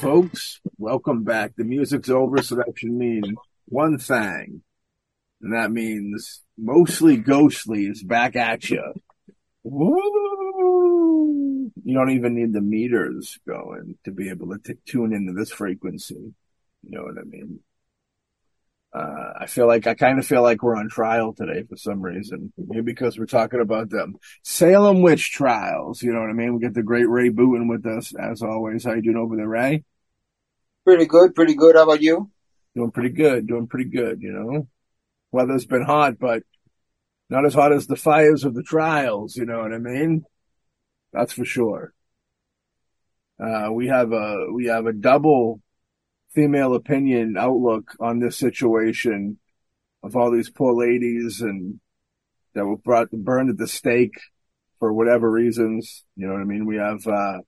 Folks, welcome back. The music's over, so that should mean one thing, and that means mostly ghostly is back at you. You don't even need the meters going to be able to t- tune into this frequency. You know what I mean? Uh, I feel like I kind of feel like we're on trial today for some reason. Maybe because we're talking about them Salem witch trials. You know what I mean? We get the great Ray Booten with us as always. How you doing over there, Ray? Pretty good, pretty good. How about you? Doing pretty good. Doing pretty good. You know, weather's been hot, but not as hot as the fires of the trials. You know what I mean? That's for sure. Uh, we have a we have a double female opinion outlook on this situation of all these poor ladies and that were brought burned at the stake for whatever reasons. You know what I mean? We have uh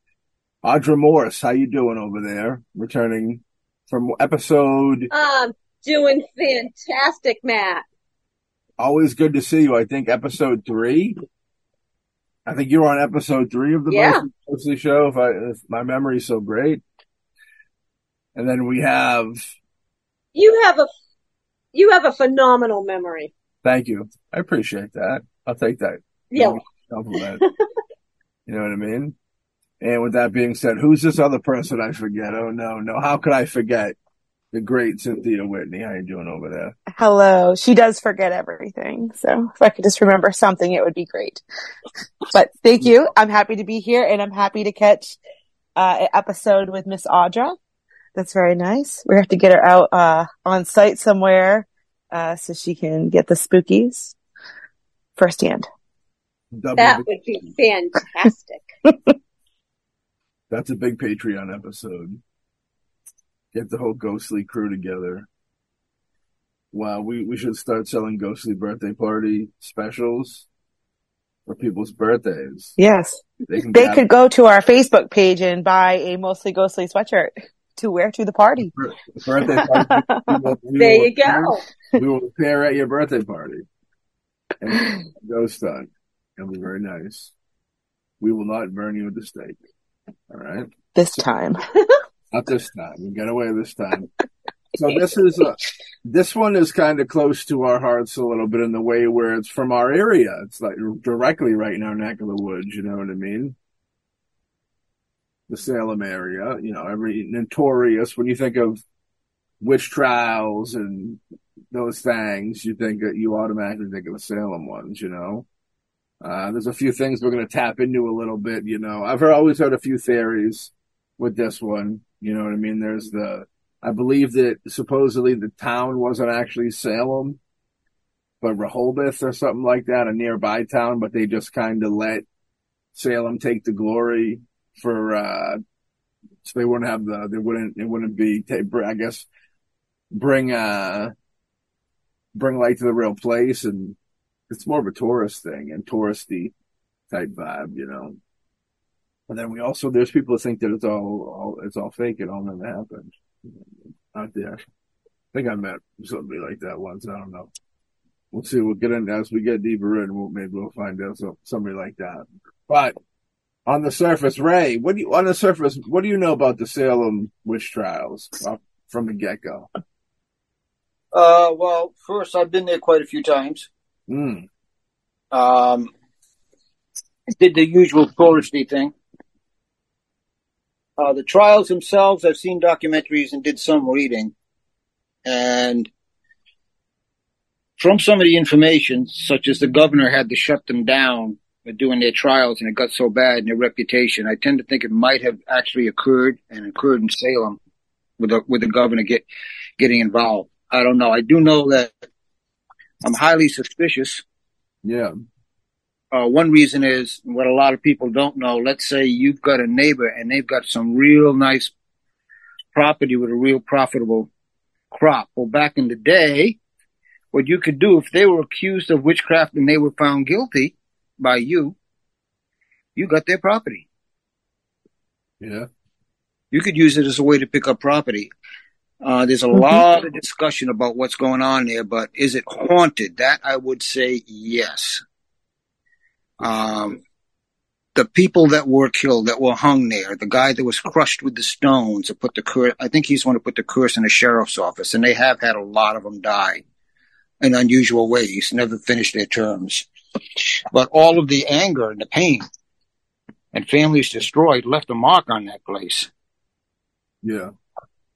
Audra Morse, how you doing over there? Returning from episode Um, doing fantastic, Matt. always good to see you. I think episode three. I think you're on episode three of the Yeah. Mostly show if I if my memory's so great. And then we have You have a you have a phenomenal memory. Thank you. I appreciate that. I'll take that Yeah. compliment. you know what I mean? And with that being said, who's this other person I forget? Oh no, no. How could I forget the great Cynthia Whitney? How you doing over there? Hello. She does forget everything. So if I could just remember something, it would be great. But thank you. I'm happy to be here and I'm happy to catch uh, an episode with Miss Audra. That's very nice. We have to get her out uh, on site somewhere uh, so she can get the spookies firsthand. That would be fantastic. That's a big Patreon episode. Get the whole ghostly crew together. Wow, we, we should start selling ghostly birthday party specials for people's birthdays. Yes. They can They could go to our Facebook page and buy a mostly ghostly sweatshirt to wear to the party. bir- birthday party. We will- we there will you go. we will appear at your birthday party. And ghost hunt. It'll be very nice. We will not burn you at the stake. All right. This time. Not this time. We got away this time. So this is uh this one is kind of close to our hearts a little bit in the way where it's from our area. It's like directly right in our neck of the woods. You know what I mean? The Salem area. You know, every notorious when you think of witch trials and those things, you think that you automatically think of the Salem ones. You know. Uh, there's a few things we're going to tap into a little bit, you know. I've heard, always heard a few theories with this one. You know what I mean? There's the, I believe that supposedly the town wasn't actually Salem, but Rehoboth or something like that, a nearby town, but they just kind of let Salem take the glory for, uh, so they wouldn't have the, they wouldn't, it wouldn't be, I guess, bring, uh, bring light to the real place and it's more of a tourist thing and touristy type vibe, you know. And then we also there's people that think that it's all, all it's all fake. It all never happened out there. I think I met somebody like that once. I don't know. We'll see. We'll get in as we get deeper in. We'll maybe we'll find out some, somebody like that. But on the surface, Ray, what do you on the surface? What do you know about the Salem witch trials from the get go? Uh, well, first, I've been there quite a few times. Mm, Um, did the usual touristy thing. Uh, the trials themselves, I've seen documentaries and did some reading. And from some of the information, such as the governor had to shut them down for doing their trials and it got so bad in their reputation, I tend to think it might have actually occurred and occurred in Salem with the, with the governor get, getting involved. I don't know. I do know that I'm highly suspicious yeah. uh, one reason is what a lot of people don't know. Let's say you've got a neighbor and they've got some real nice property with a real profitable crop. Well, back in the day, what you could do if they were accused of witchcraft and they were found guilty by you, you got their property. Yeah. You could use it as a way to pick up property. Uh, there's a Mhm. lot of discussion about what's going on there, but is it haunted? That I would say yes. Um, the people that were killed, that were hung there, the guy that was crushed with the stones, that put the curse, I think he's the one who put the curse in the sheriff's office, and they have had a lot of them die in unusual ways, never finished their terms. But all of the anger and the pain and families destroyed left a mark on that place. Yeah.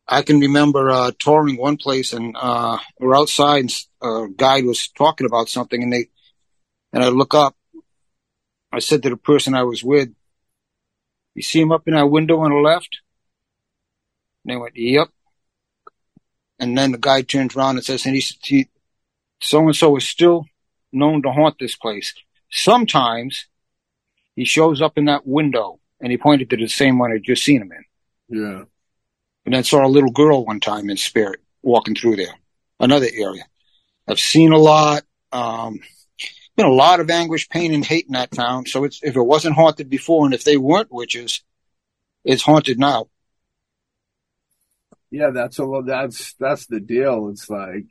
I can remember uh, touring one place and uh, we're outside and a guide was talking about something and they and I look up. I said to the person I was with, "You see him up in that window on the left?" And they went, "Yep." And then the guy turns around and says, "And he, said, so and so is still known to haunt this place. Sometimes he shows up in that window." And he pointed to the same one I'd just seen him in. Yeah. And then saw a little girl one time in spirit walking through there, another area. I've seen a lot. Um, been a lot of anguish, pain, and hate in that town. So it's if it wasn't haunted before, and if they weren't witches, it's haunted now. Yeah, that's a that's that's the deal. It's like,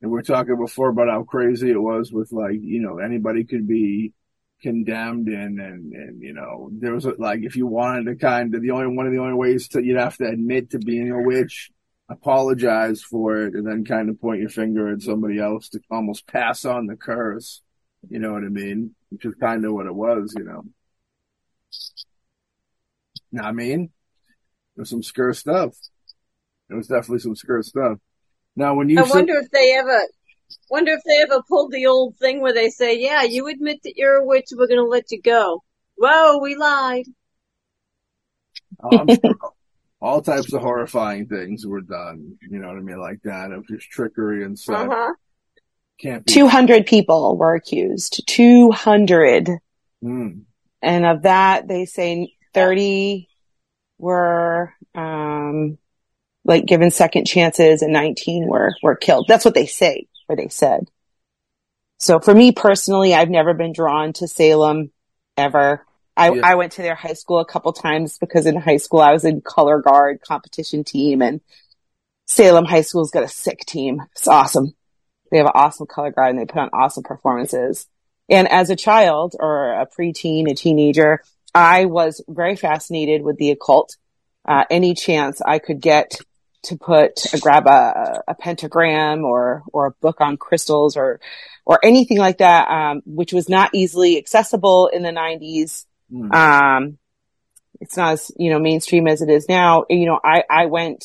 and we are talking before about how crazy it was with like you know anybody could be condemned and and and you know there was a, like if you wanted to kind of the only one of the only ways to you'd have to admit to being a witch apologize for it and then kind of point your finger at somebody else to almost pass on the curse. You know what i mean? Which is kind of what it was you know. Now, i mean there's some scare stuff. It was definitely some scare stuff. Now when you i wonder if they ever Wonder if they ever pulled the old thing where they say, yeah, you admit that you're a witch, we're gonna let you go. Whoa, we lied. Oh, sure all types of horrifying things were done, you know what I mean, like that, of just trickery and stuff. Uh-huh. Can't be- 200 people were accused. 200. Mm. And of that, they say 30 were, um, like given second chances and 19 were, were killed. That's what they say or they said. So for me personally, I've never been drawn to Salem ever. I, yeah. I went to their high school a couple times because in high school I was in color guard competition team and Salem High School's got a sick team. It's awesome. They have an awesome color guard and they put on awesome performances. And as a child or a preteen, a teenager, I was very fascinated with the occult. Uh, any chance I could get to put a, grab a, a pentagram or or a book on crystals or or anything like that, um, which was not easily accessible in the 90s. Mm. Um, it's not as you know mainstream as it is now. You know, I I went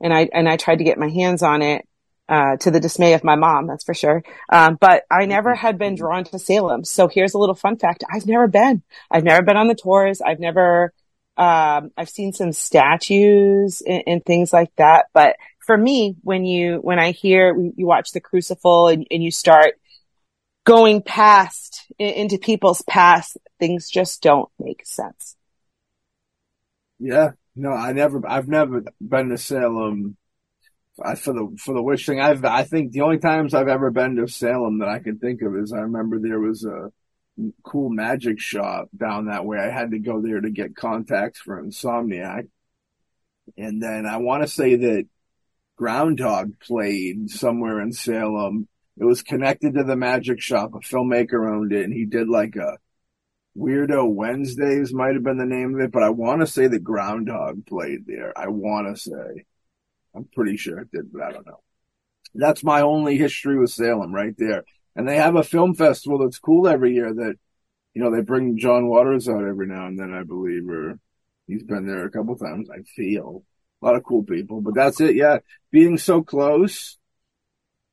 and I and I tried to get my hands on it. Uh, to the dismay of my mom, that's for sure. Um, but I never had been drawn to Salem. So here's a little fun fact. I've never been. I've never been on the tours. I've never, um, I've seen some statues and, and, things like that. But for me, when you, when I hear you watch the crucible and, and you start going past into people's past, things just don't make sense. Yeah. No, I never, I've never been to Salem for the, for the witch thing. I've, I think the only times I've ever been to Salem that I can think of is I remember there was a, cool magic shop down that way. I had to go there to get contacts for Insomniac. And then I want to say that Groundhog played somewhere in Salem. It was connected to the magic shop. A filmmaker owned it and he did like a Weirdo Wednesdays might have been the name of it, but I want to say that Groundhog played there. I want to say. I'm pretty sure it did, but I don't know. That's my only history with Salem right there. And they have a film festival that's cool every year that, you know, they bring John Waters out every now and then, I believe, or he's been there a couple times, I feel. A lot of cool people, but that's it. Yeah. Being so close,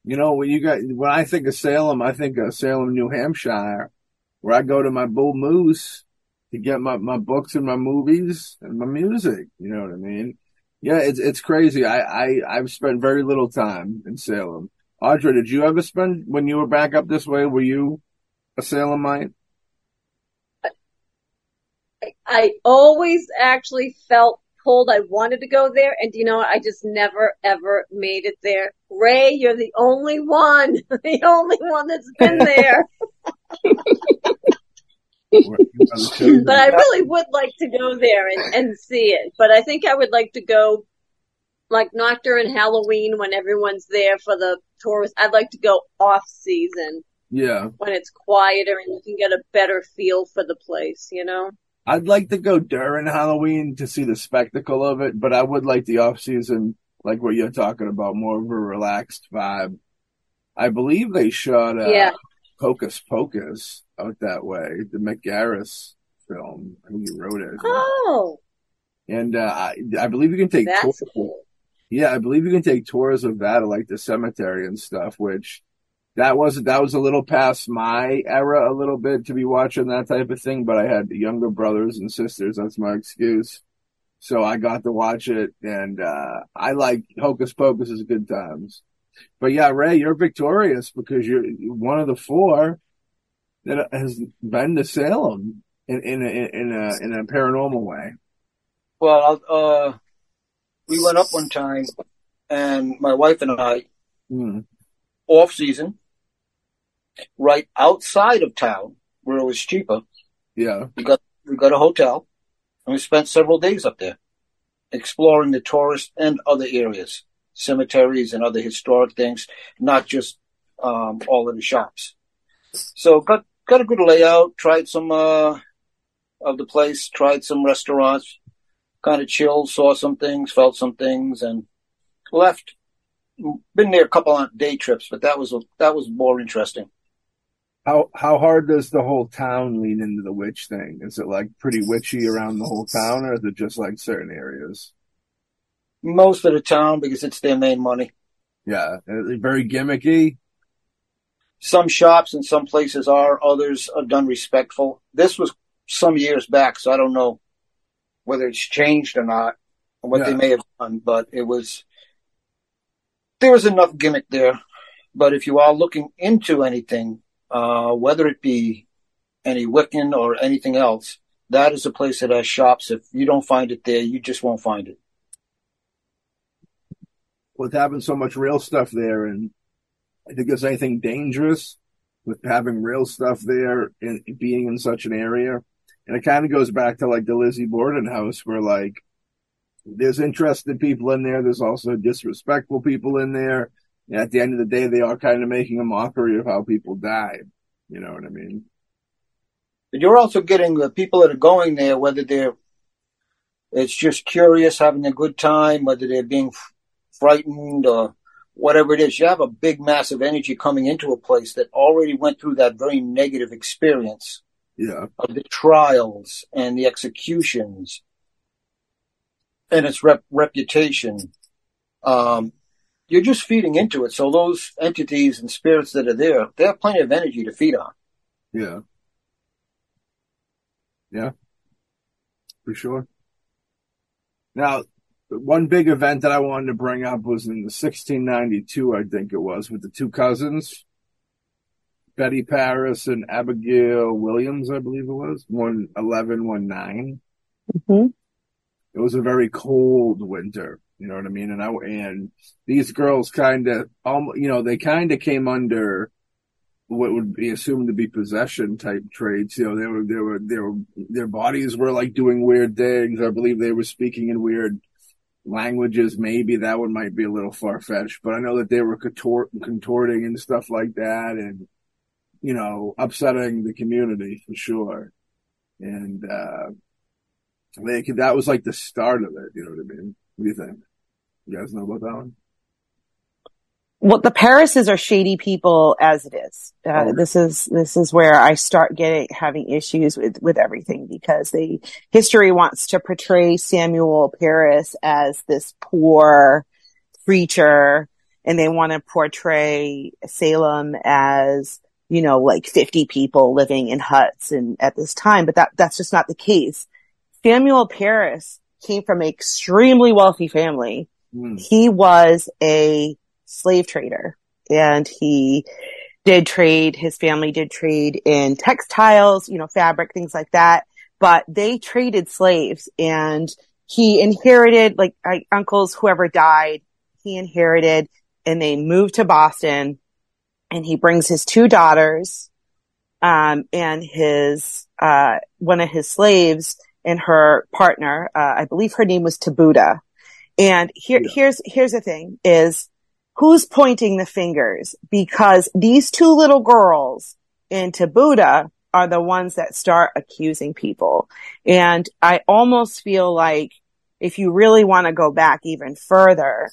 you know, when you got, when I think of Salem, I think of Salem, New Hampshire, where I go to my bull moose to get my, my books and my movies and my music. You know what I mean? Yeah, it's, it's crazy. I, I, I've spent very little time in Salem. Audra, did you ever spend when you were back up this way? Were you a Salemite? I always actually felt pulled. I wanted to go there, and you know? I just never ever made it there. Ray, you're the only one, the only one that's been there. but I really would like to go there and, and see it. But I think I would like to go like not during Halloween when everyone's there for the tourists. I'd like to go off season. Yeah. when it's quieter and you can get a better feel for the place, you know? I'd like to go during Halloween to see the spectacle of it, but I would like the off season, like what you're talking about, more of a relaxed vibe. I believe they shot uh, Yeah. Hocus Pocus out that way, the Mick Garris film. I think he wrote it. Oh, And uh, I, I believe you can take that's tours. cool. Yeah, I believe you can take tours of that, like the cemetery and stuff. Which that was that was a little past my era, a little bit to be watching that type of thing. But I had younger brothers and sisters. That's my excuse. So I got to watch it, and uh I like Hocus Pocus is good times. But yeah, Ray, you're victorious because you're one of the four that has been to Salem in in a, in a in a paranormal way. Well, uh, we went up one time, and my wife and I, Hmm. off season, right outside of town where it was cheaper. Yeah, We got we got a hotel, and we spent several days up there, exploring the tourist and other areas, cemeteries and other historic things, not just um, all of the shops. So got got a good layout. Tried some uh, of the place. Tried some restaurants. Kind of chilled. Saw some things. Felt some things, and left. Been there a couple of day trips, but that was that was more interesting. How how hard does the whole town lean into the witch thing? Is it like pretty witchy around the whole town, or is it just like certain areas? Most of the town because it's their main money. Yeah, very gimmicky. Some shops and some places are, others are done respectful. This was some years back, so I don't know whether it's changed or not, or what they may have done, but it was, there was enough gimmick there. But if you are looking into anything, uh, whether it be any Wiccan or anything else, that is a place that has shops. If you don't find it there, you just won't find it. With having so much real stuff there, and I think there's anything dangerous with having real stuff there and being in such an area. And it kind of goes back to like the Lizzie Borden house, where like there's interested people in there. There's also disrespectful people in there. And at the end of the day, they are kind of making a mockery of how people die. You know what I mean? But you're also getting the people that are going there, whether they're, it's just curious, having a good time, whether they're being frightened or whatever it is. You have a big, massive energy coming into a place that already went through that very negative experience Yeah. of the trials and the executions and its rep- reputation. Um, you're just feeding into it. So those entities and spirits that are there, they have plenty of energy to feed on. Yeah. Yeah. For sure. Now, one big event that I wanted to bring up was in the 1692, I think it was, with the two cousins, Betty Parris and Abigail Williams, I believe it was, one eleven, one nine. hmm It was a very cold winter. You know what I mean? And I, and these girls kind of, um, you know, they kind of came under what would be assumed to be possession type traits. You know, they were, they were, they were, their bodies were like doing weird things. I believe they were speaking in weird languages. Maybe that one might be a little far fetched, but I know that they were contort, contorting and stuff like that and, you know, upsetting the community for sure. And, uh, they could, that was like the start of it. You know what I mean? What do you think? You guys know about that one? Well, the Parrises are shady people as it is. Uh, Oh. This is this is where I start getting having issues with with everything because the history wants to portray Samuel Parris as this poor preacher, and they want to portray Salem as you know like fifty people living in huts and at this time, but that that's just not the case. Samuel Parris came from an extremely wealthy family Hmm. he was a slave trader and he did trade, his family did trade in textiles, you know, fabric, things like that, but they traded slaves and he inherited, like I, uncles, whoever died, he inherited and they moved to Boston and he brings his two daughters, um, and his, uh, one of his slaves and her partner, uh, I believe her name was Tabuda. And here, Yeah. here's, here's the thing is who's pointing the fingers? Because these two little girls into Tabuda are the ones that start accusing people. And I almost feel like if you really want to go back even further,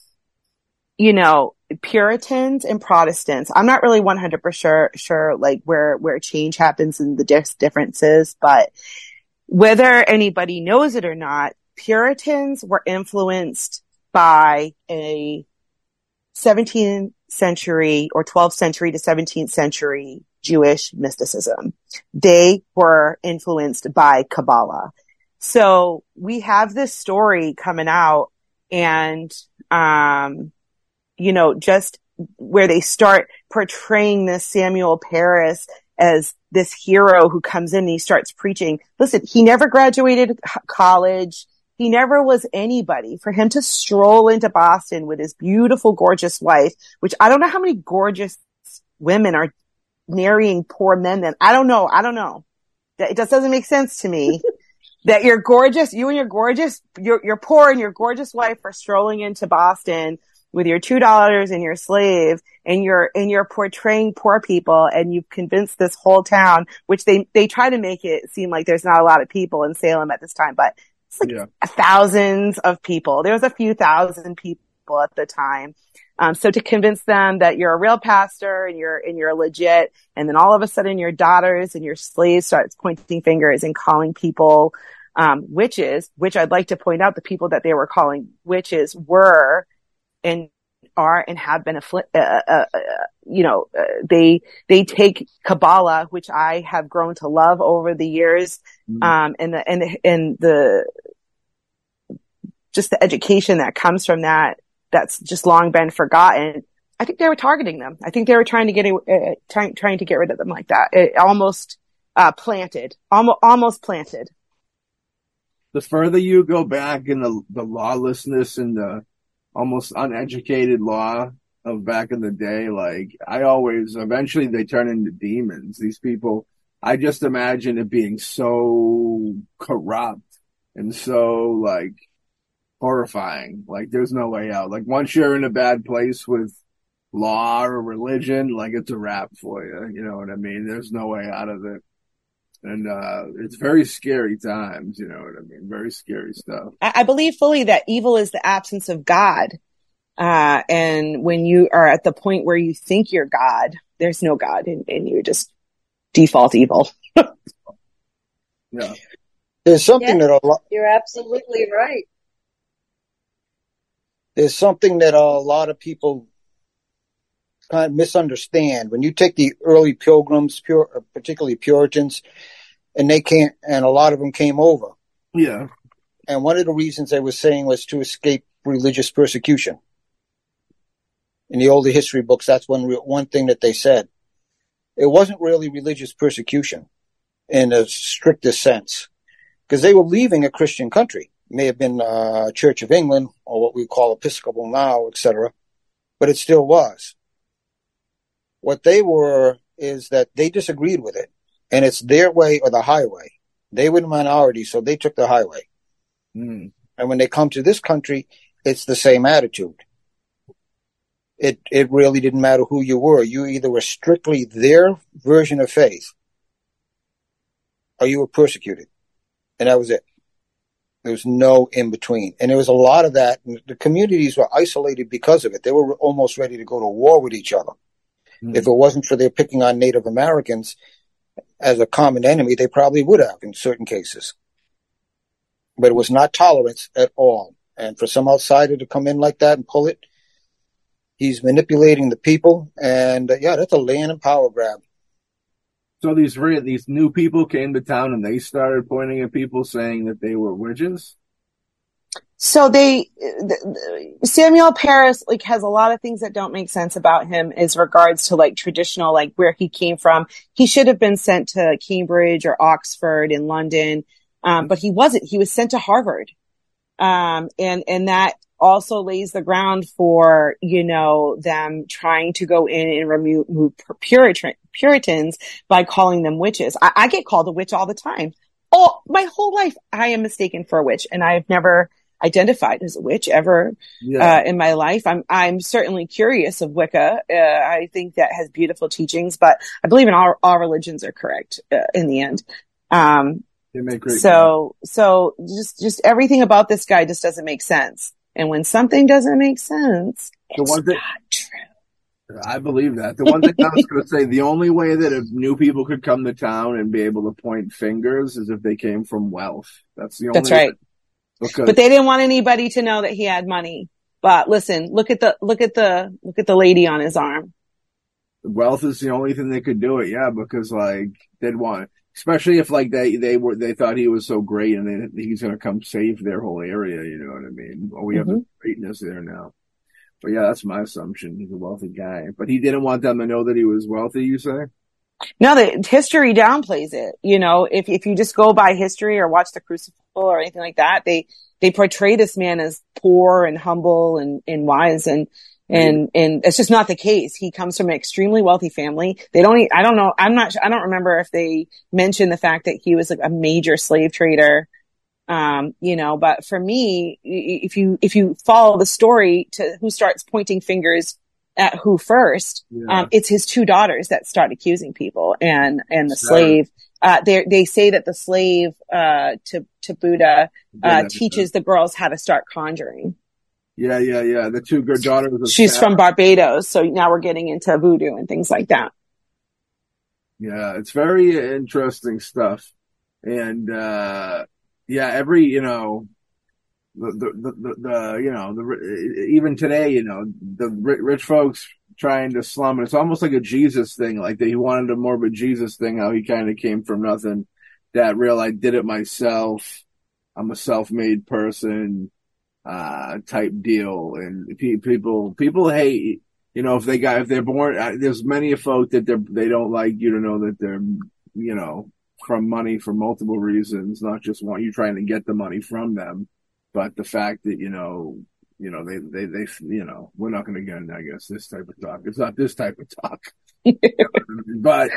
you know, Puritans and Protestants, I'm not really 100% sure, sure like where, where change happens and the differences, but whether anybody knows it or not, Puritans were influenced by a 17th century or 12th century to 17th century Jewish mysticism. They were influenced by Kabbalah. So we have this story coming out and, um, you know, just where they start portraying this Samuel Parris as this hero who comes in and he starts preaching. Listen, he never graduated college. He never was anybody. For him to stroll into Boston with his beautiful, gorgeous wife, which I don't know how many gorgeous women are marrying poor men then. I don't know. I don't know. It just doesn't make sense to me that you're gorgeous, you and your gorgeous, you're, you're poor and your gorgeous wife are strolling into Boston with your two dollars and your slave and you're and you're portraying poor people and you've convinced this whole town which they they try to make it seem like there's not a lot of people in Salem at this time but it's like yeah. thousands of people there was a few thousand people at the time um, so to convince them that you're a real pastor and you're and you're legit and then all of a sudden your daughters and your slaves starts pointing fingers and calling people um, witches which I'd like to point out the people that they were calling witches were and are and have been affli- uh, uh, uh, you know, uh, they, they take Kabbalah, which I have grown to love over the years. Mm-hmm. Um, and the, and, and the, just the education that comes from that, that's just long been forgotten. I think they were targeting them. I think they were trying to get, uh, trying, trying to get rid of them like that. It almost, uh, planted, almost, almost planted. The further you go back in the, the lawlessness and the, almost uneducated law of back in the day. Like I always, eventually they turn into demons. These people, I just imagine it being so corrupt and so like horrifying. Like there's no way out. Like once you're in a bad place with law or religion, like it's a wrap for you. You know what I mean? There's no way out of it and uh, it's very scary times. You know what I mean? Very scary stuff. I, I believe fully that evil is the absence of God, uh, and when you are at the point where you think you're God, there's no God, and, and you just default evil. yeah, there's something yeah, that a lot. You're absolutely right. There's something that a lot of people kind of misunderstand. When you take the early pilgrims, pure, particularly Puritans, and they can't, and a lot of them came over. Yeah. And one of the reasons they were saying was to escape religious persecution. In the older history books, that's one one thing that they said. It wasn't really religious persecution in a strictest sense, because they were leaving a Christian country. It may have been uh, Church of England or what we call Episcopal now, etc., but it still was. What they were is that they disagreed with it and it's their way or the highway. They were the minority, so they took the highway. Mm. And when they come to this country, it's the same attitude. It it really didn't matter who you were. You either were strictly their version of faith, or you were persecuted, and that was it. There was no in between, and there was a lot of that. The communities were isolated because of it. They were almost ready to go to war with each other. Mm. If it wasn't for their picking on Native Americans, as a common enemy, they probably would have in certain cases. But it was not tolerance at all. And for some outsider to come in like that and pull it, he's manipulating the people. And uh, yeah, that's a land and power grab. So these these new people came to town and they started pointing at people saying that they were witches. So they, Samuel Parris like has a lot of things that don't make sense about him as regards to like traditional, like where he came from. He should have been sent to Cambridge or Oxford in London. Um, but he wasn't. He was sent to Harvard. Um, and, and that also lays the ground for, you know, them trying to go in and remove Puritan, Puritans by calling them witches. I, I get called a witch all the time. Oh, my whole life I am mistaken for a witch and I've never, identified as a witch ever Yeah. uh, in my life. I'm I'm certainly curious of Wicca. Uh, I think that has beautiful teachings, but I believe in all all religions are correct uh, in the end. Um, they make great. so so just just everything about this guy just doesn't make sense. And when something doesn't make sense, The it's one thing- not true. I believe that. The one thing I was going to say, the only way that if new people could come to town and be able to point fingers is if they came from wealth. That's the only. That's right. way. Because But they didn't want anybody to know that he had money. But listen, look at the look at the look at the lady on his arm. wealth is the only thing that could do it. Yeah, because like they'd want, especially if like they they were they thought he was so great and they, he's going to come save their whole area. You know what I mean? Well, we have the mm-hmm. greatness there now. But yeah, that's my assumption. He's a wealthy guy, but he didn't want them to know that he was wealthy. You say? No, the history downplays it. You know, if if you just go by history or watch the Crucible or anything like that, they they portray this man as poor and humble and and wise and and and it's just not the case. He comes from an extremely wealthy family. They don't. I don't know. I'm not. I don't remember if they mentioned the fact that he was like a major slave trader. Um, you know, but for me, if you if you follow the story to who starts pointing fingers at who first, Yeah. um, it's his two daughters that start accusing people and and the slave. Uh, they they say that the slave uh, to to Buddha uh, Yeah, teaches the girls how to start conjuring. Yeah, yeah, yeah. The two good daughters. of She's from Barbados, so now we're getting into voodoo and things like that. Yeah, it's very interesting stuff. And, uh, yeah, every, you know, the, the, the, the, you know, the, even today, you know, the ri- rich folks trying to slum. It's almost like a Jesus thing. Like that he wanted a more of a Jesus thing, how he kind of came from nothing. That real, I did it myself. I'm a self-made person, uh, type deal. And pe- people, people hate, you know, if they got, if they're born, uh, there's many a folk that they're, they don't like you to know that they're, you know, from money for multiple reasons, not just want you trying to get the money from them, but the fact that, you know, you know, they, they, they, you know, we're not going to get into, I guess, this type of talk. It's not this type of talk, but,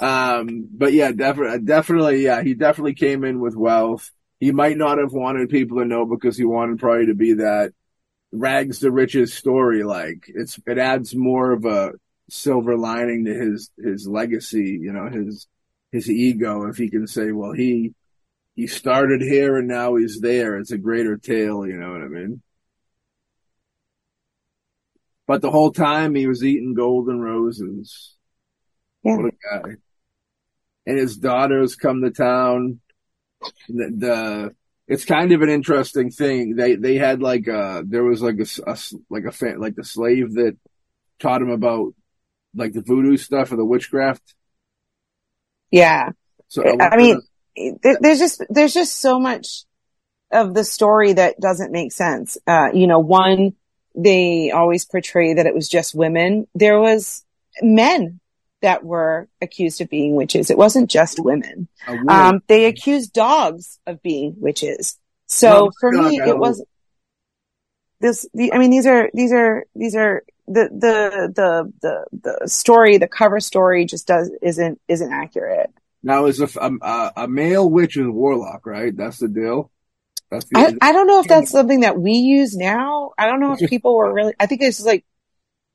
um, but yeah, definitely, definitely, yeah, he definitely came in with wealth. He might not have wanted people to know because he wanted probably to be that rags to riches story. Like it's, it adds more of a silver lining to his, his legacy, you know, his, his ego. If he can say, well, he, he started here and now he's there. It's a greater tale. You know what I mean? But the whole time he was eating golden roses. Yeah. What a guy. And his daughters come to town. The, the it's kind of an interesting thing. They they had like a there was like a, a like a fa- like the slave that taught him about like the voodoo stuff or the witchcraft. Yeah. So I mean, there- there's just there's just so much of the story that doesn't make sense. Uh, you know, one they always portray that it was just women. There was men that were accused of being witches. It wasn't just women. Um, they accused dogs of being witches. So for me, it was this. The, I mean, these are these are these are the the the the the story. The cover story just does isn't isn't accurate. Now is a, f- a a male witch is a warlock, right? That's the deal. That's the I, I don't know if that's something that we use now. I don't know if people were really. I think it's just like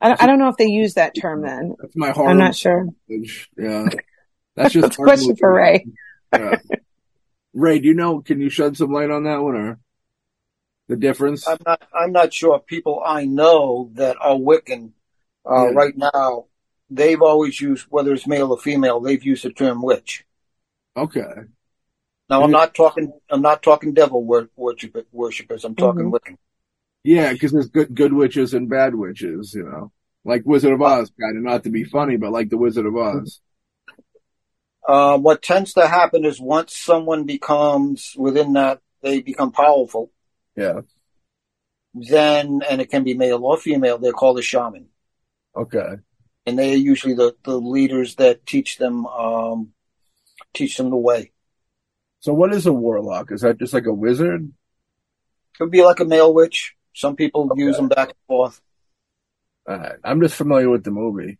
I don't, I don't know if they use that term then. that's my horror. I'm not sure. language. Yeah, that's just That's a question for Ray. Yeah. Ray, do you know? Can you shed some light on that one or the difference? I'm not. I'm not sure. People I know that are Wiccan uh, Yeah. right now, they've always used whether it's male or female. They've used the term witch. Okay. Now I'm not talking. I'm not talking devil wor- worship, worshippers. I'm talking Mhm. Wiccan. Yeah, because there's good good witches and bad witches, you know, like Wizard of Oz, kind of not to be funny, but like the Wizard of Oz. Uh, what tends to happen is once someone becomes within that, they become powerful. Yeah. Then, and it can be male or female. They're called a shaman, Okay. And they are usually the, the leaders that teach them um, teach them the way. So what is a warlock? Is that just like a wizard? Could be like a male witch. Some people use them back and forth. Uh, I'm just familiar with the movie.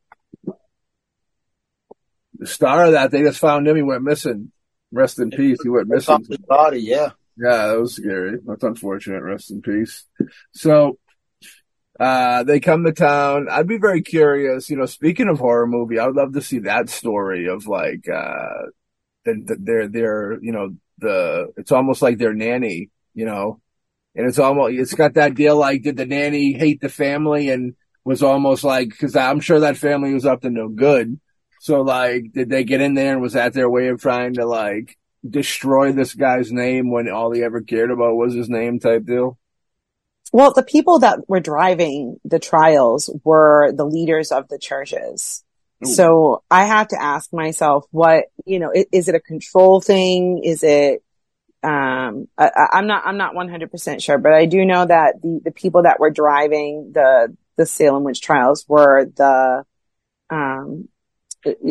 The star of that, they just found him. He went missing. Rest in peace. He went missing. His body, yeah. Yeah, that was scary. That's unfortunate. Rest in peace. So, uh, they come to town. I'd be very curious, you know, speaking of horror movie, I would love to see that story of like, uh, their, their, you know, the, it's almost like their nanny, you know, and it's almost, it's got that deal like, did the nanny hate the family and was almost like, cause I'm sure that family was up to no good. So like, did they get in there and was that their way of trying to like destroy this guy's name when all he ever cared about was his name type deal? Well, the people that were driving the trials were the leaders of the churches. Ooh. So I have to ask myself, what, you know, is, is it a control thing? Is it, um, I, am not, I'm not 100% sure, but I do know that the, the people that were driving the, the Salem witch trials were the, um,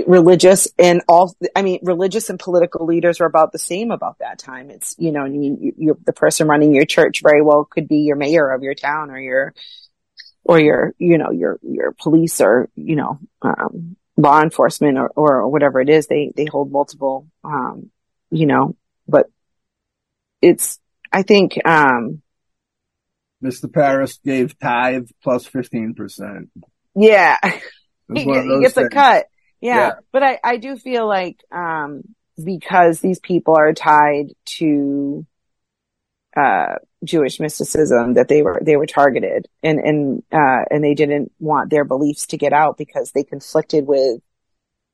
religious and all, I mean, religious and political leaders were about the same about that time. It's, you know, you, you, the person running your church very well could be your mayor of your town or your, or your, you know, your, your police or, you know, um, law enforcement or, or whatever it is. They, they hold multiple, um, you know, but it's, I think, um, Mr. Parris gave tithe plus 15%. Yeah. he, he gets things. a cut. Yeah. yeah. But I, I do feel like, um, because these people are tied to, uh, Jewish mysticism that they were, they were targeted and, and, uh, and they didn't want their beliefs to get out because they conflicted with,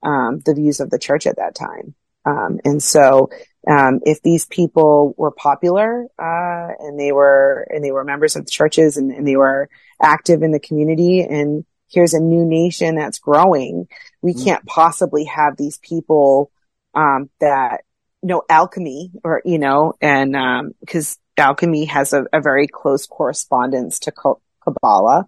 um, the views of the church at that time. Um, and so, um, if these people were popular, uh, and they were, and they were members of the churches and, and they were active in the community and here's a new nation that's growing, we mm-hmm. can't possibly have these people, um, that know alchemy or, you know, and, um, cause alchemy has a, a very close correspondence to Kabbalah.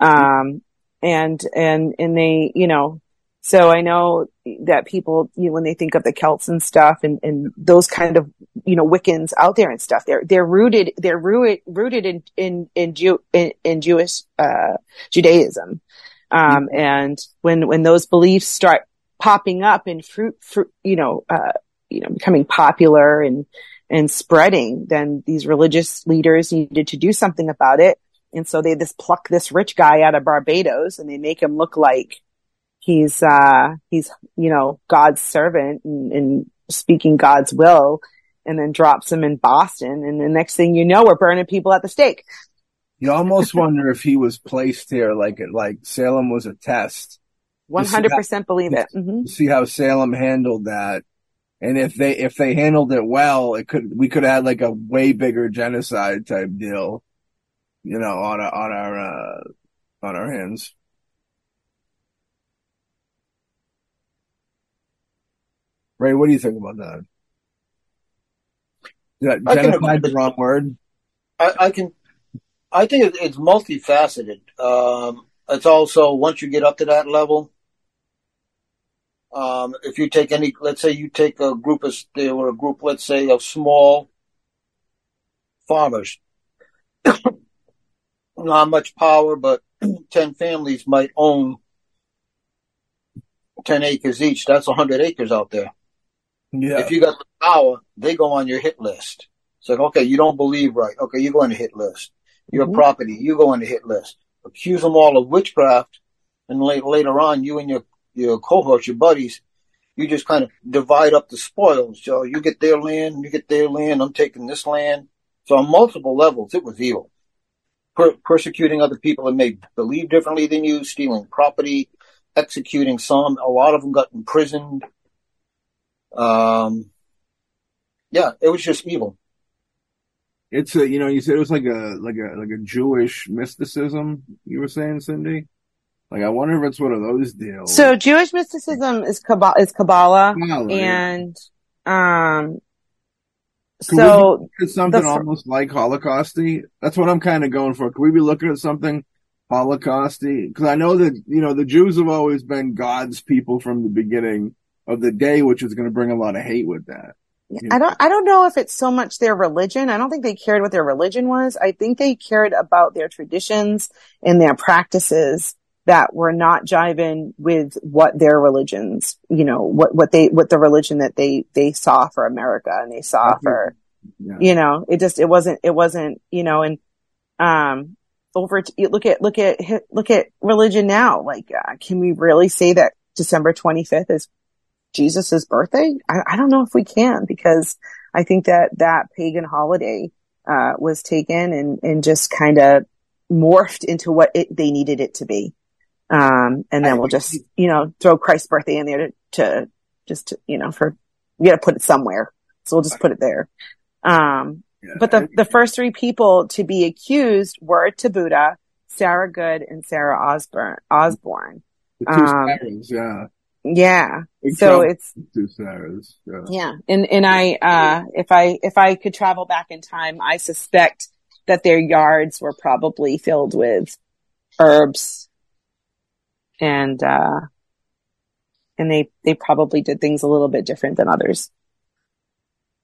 Um, and, and, and they, you know, so I know that people, you know, when they think of the Celts and stuff and, and those kind of, you know, Wiccans out there and stuff, they're, they're rooted, they're rooted, rooted in, in, in Jew, in, in Jewish, uh, Judaism. Um, mm-hmm. and when, when those beliefs start popping up and fruit, fruit, you know, uh, you know, becoming popular and, and spreading, then these religious leaders needed to do something about it. And so they just pluck this rich guy out of Barbados and they make him look like, he's uh he's you know God's servant and, and, speaking God's will, and then drops him in Boston, and the next thing you know, we're burning people at the stake. You almost wonder if he was placed here like it, like Salem was a test. One hundred percent believe it. Mm-hmm. See how Salem handled that, and if they if they handled it well, it could we could have had like a way bigger genocide type deal, you know, on our on our uh, on our hands. Ray, what do you think about that? Is that genocide the wrong word? I, I, can. I think it's multifaceted. Um, it's also once you get up to that level. Um, if you take any, let's say you take a group of, there were a group, let's say, of small farmers, not much power, but 10 families might own 10 acres each. That's 100 acres out there. Yeah. If you got the power, they go on your hit list. It's like, okay, you don't believe right. Okay, you go on the hit list. Your mm-hmm. property, you go on the hit list. Accuse them all of witchcraft, and later, later on, you and your your cohorts, your buddies, you just kind of divide up the spoils. So you get their land, you get their land. I'm taking this land. So on multiple levels, it was evil. Per- persecuting other people that may believe differently than you, stealing property, executing some. A lot of them got imprisoned. Um, yeah, it was just evil. It's a, you know, you said it was like a, like a, like a Jewish mysticism. You were saying, Cindy? Like, I wonder if it's one of those deals. So Jewish mysticism is Kabbalah, is Kabbalah, and, um, so it's something the, almost like Holocausty. That's what I'm kind of going for. Could we be looking at something Holocausty? Because I know that you know the Jews have always been God's people from the beginning, of the day, which is going to bring a lot of hate with that. I don't, I don't know if it's so much their religion. I don't think they cared what their religion was. I think they cared about their traditions and their practices that were not jiving with what their religions, you know, what, what they, what the religion that they, they saw for America and they saw for, Yeah. You know, it just, it wasn't, it wasn't, you know, and, um, over, you look at, look at, look at religion now. Like, uh, can we really say that December 25th is Jesus's birthday? I, I don't know if we can because I think that that pagan holiday, uh, was taken and, and just kind of morphed into what it, they needed it to be. Um, and then we'll just, you know, throw Christ's birthday in there to, to just, to, you know, for, we gotta put it somewhere. So we'll just put it there. Um, but the, the first three people to be accused were Tituba, Sarah Good, and Sarah Osborne, Osborne. the two um, Sarahs, yeah. Yeah. So it's, two Sarahs. Yeah. yeah. And, and I, uh, if I, if I could travel back in time, I suspect that their yards were probably filled with herbs and, uh, and they, they probably did things a little bit different than others.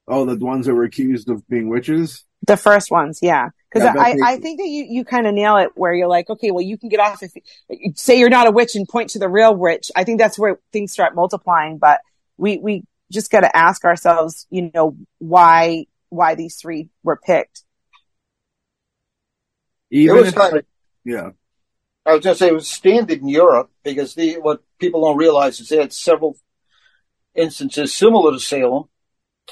Oh, the ones that were accused of being witches. The first ones, yeah. Cause Yeah, I, I think that you, you kind of nail it where you're like, okay, well, you can get off if you say you're not a witch and point to the real witch. I think that's where things start multiplying, but we, we just got to ask ourselves, you know, why, why these three were picked. It Even was if, kind of, yeah. I was going to say it was standard in Europe because the, what people don't realize is they had several instances similar to Salem,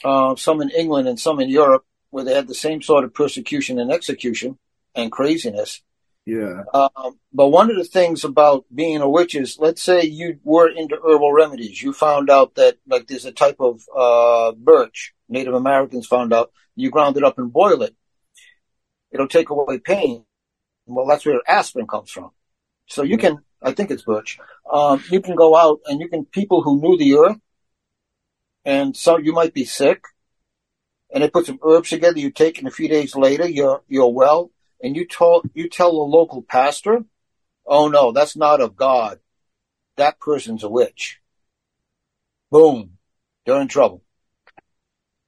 uh, some in England and some in Europe, where they had the same sort of persecution and execution and craziness. Yeah. Um, but one of the things about being a witch is, let's say you were into herbal remedies. You found out that, like, there's a type of uh, birch Native Americans found out. You ground it up and boil it. It'll take away pain. Well, that's where aspirin comes from. So you can, I think it's birch. Um, you can go out and you can people who knew the earth, and so you might be sick, and they put some herbs together. You take, and a few days later, you're you're well and you tell you tell the local pastor, "Oh no, that's not of God. That person's a witch." Boom, they're in trouble.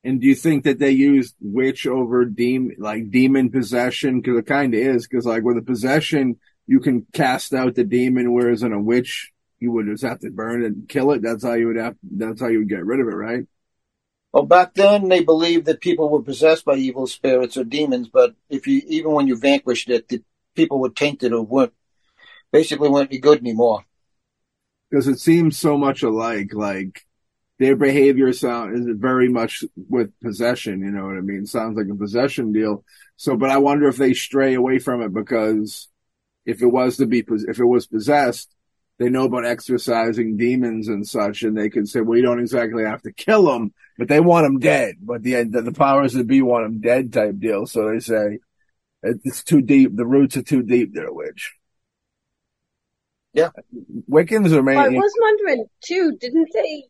And do you think that they used witch over demon, like demon possession? Because it kind of is. Because like with a possession, you can cast out the demon, whereas in a witch, you would just have to burn it and kill it. That's how you would have. That's how you would get rid of it, right? Well, back then they believed that people were possessed by evil spirits or demons, but if you even when you vanquished it, the people were tainted or weren't basically weren't any good anymore. Because it seems so much alike. Like their behavior sound is very much with possession. You know what I mean? Sounds like a possession deal. So, but I wonder if they stray away from it because if it was to be, if it was possessed, they know about exorcising demons and such, and they can say, "Well, you don't exactly have to kill them, but they want them dead." But the the, the powers that be want them dead, type deal. So they say it's too deep. The roots are too deep. They're a witch. Yeah. Wiccans are Well, I was wondering too, didn't they?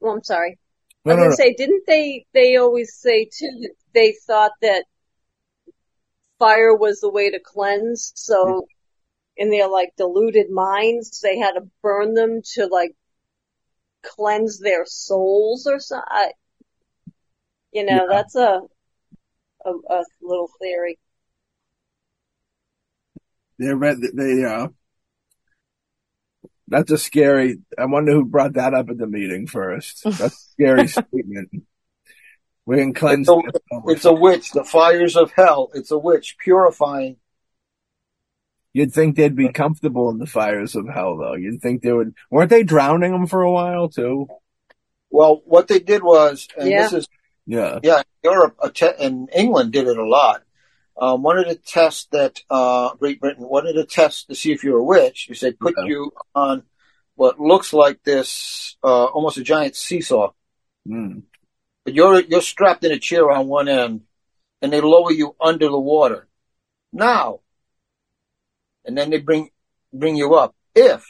Well, I'm sorry. I No, was no, gonna no. say, didn't they? They always say too that they thought that fire was the way to cleanse. So, mm. In their like deluded minds, they had to burn them to like cleanse their souls or something. You know, Yeah. that's a, a a little theory. They're read. They uh. That's a scary. I wonder who brought that up at the meeting first. That's a scary statement. We can cleanse. It's a, it's a witch. The fires of hell. It's a witch purifying. You'd think they'd be comfortable in the fires of hell, though. You'd think they would. Weren't they drowning them for a while too? Well, what they did was, and Yeah. this is Yeah. Yeah, Europe and England did it a lot. Um, one of the tests that uh, Great Britain, one of the tests to see if you're a witch, is they put Yeah. you on what looks like this, uh, almost a giant seesaw, Mm. but you're you're strapped in a chair on one end, and they lower you under the water. Now, and then they bring bring you up. If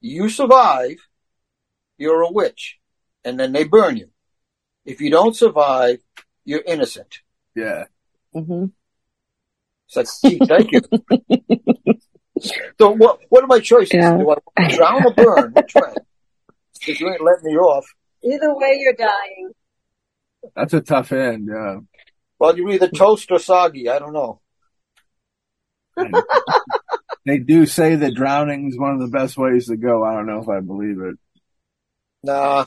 you survive, you're a witch, and then they burn you. If you don't survive, you're innocent. Yeah. hmm It's like, gee, thank you. so what? What are my choices? Yeah. Do I drown or burn? Which way? Because you ain't letting me off. Either way, you're dying. That's a tough end. Yeah. Well, you're either toast or soggy. I don't know. they do say that drowning is one of the best ways to go. I don't know if I believe it. Nah,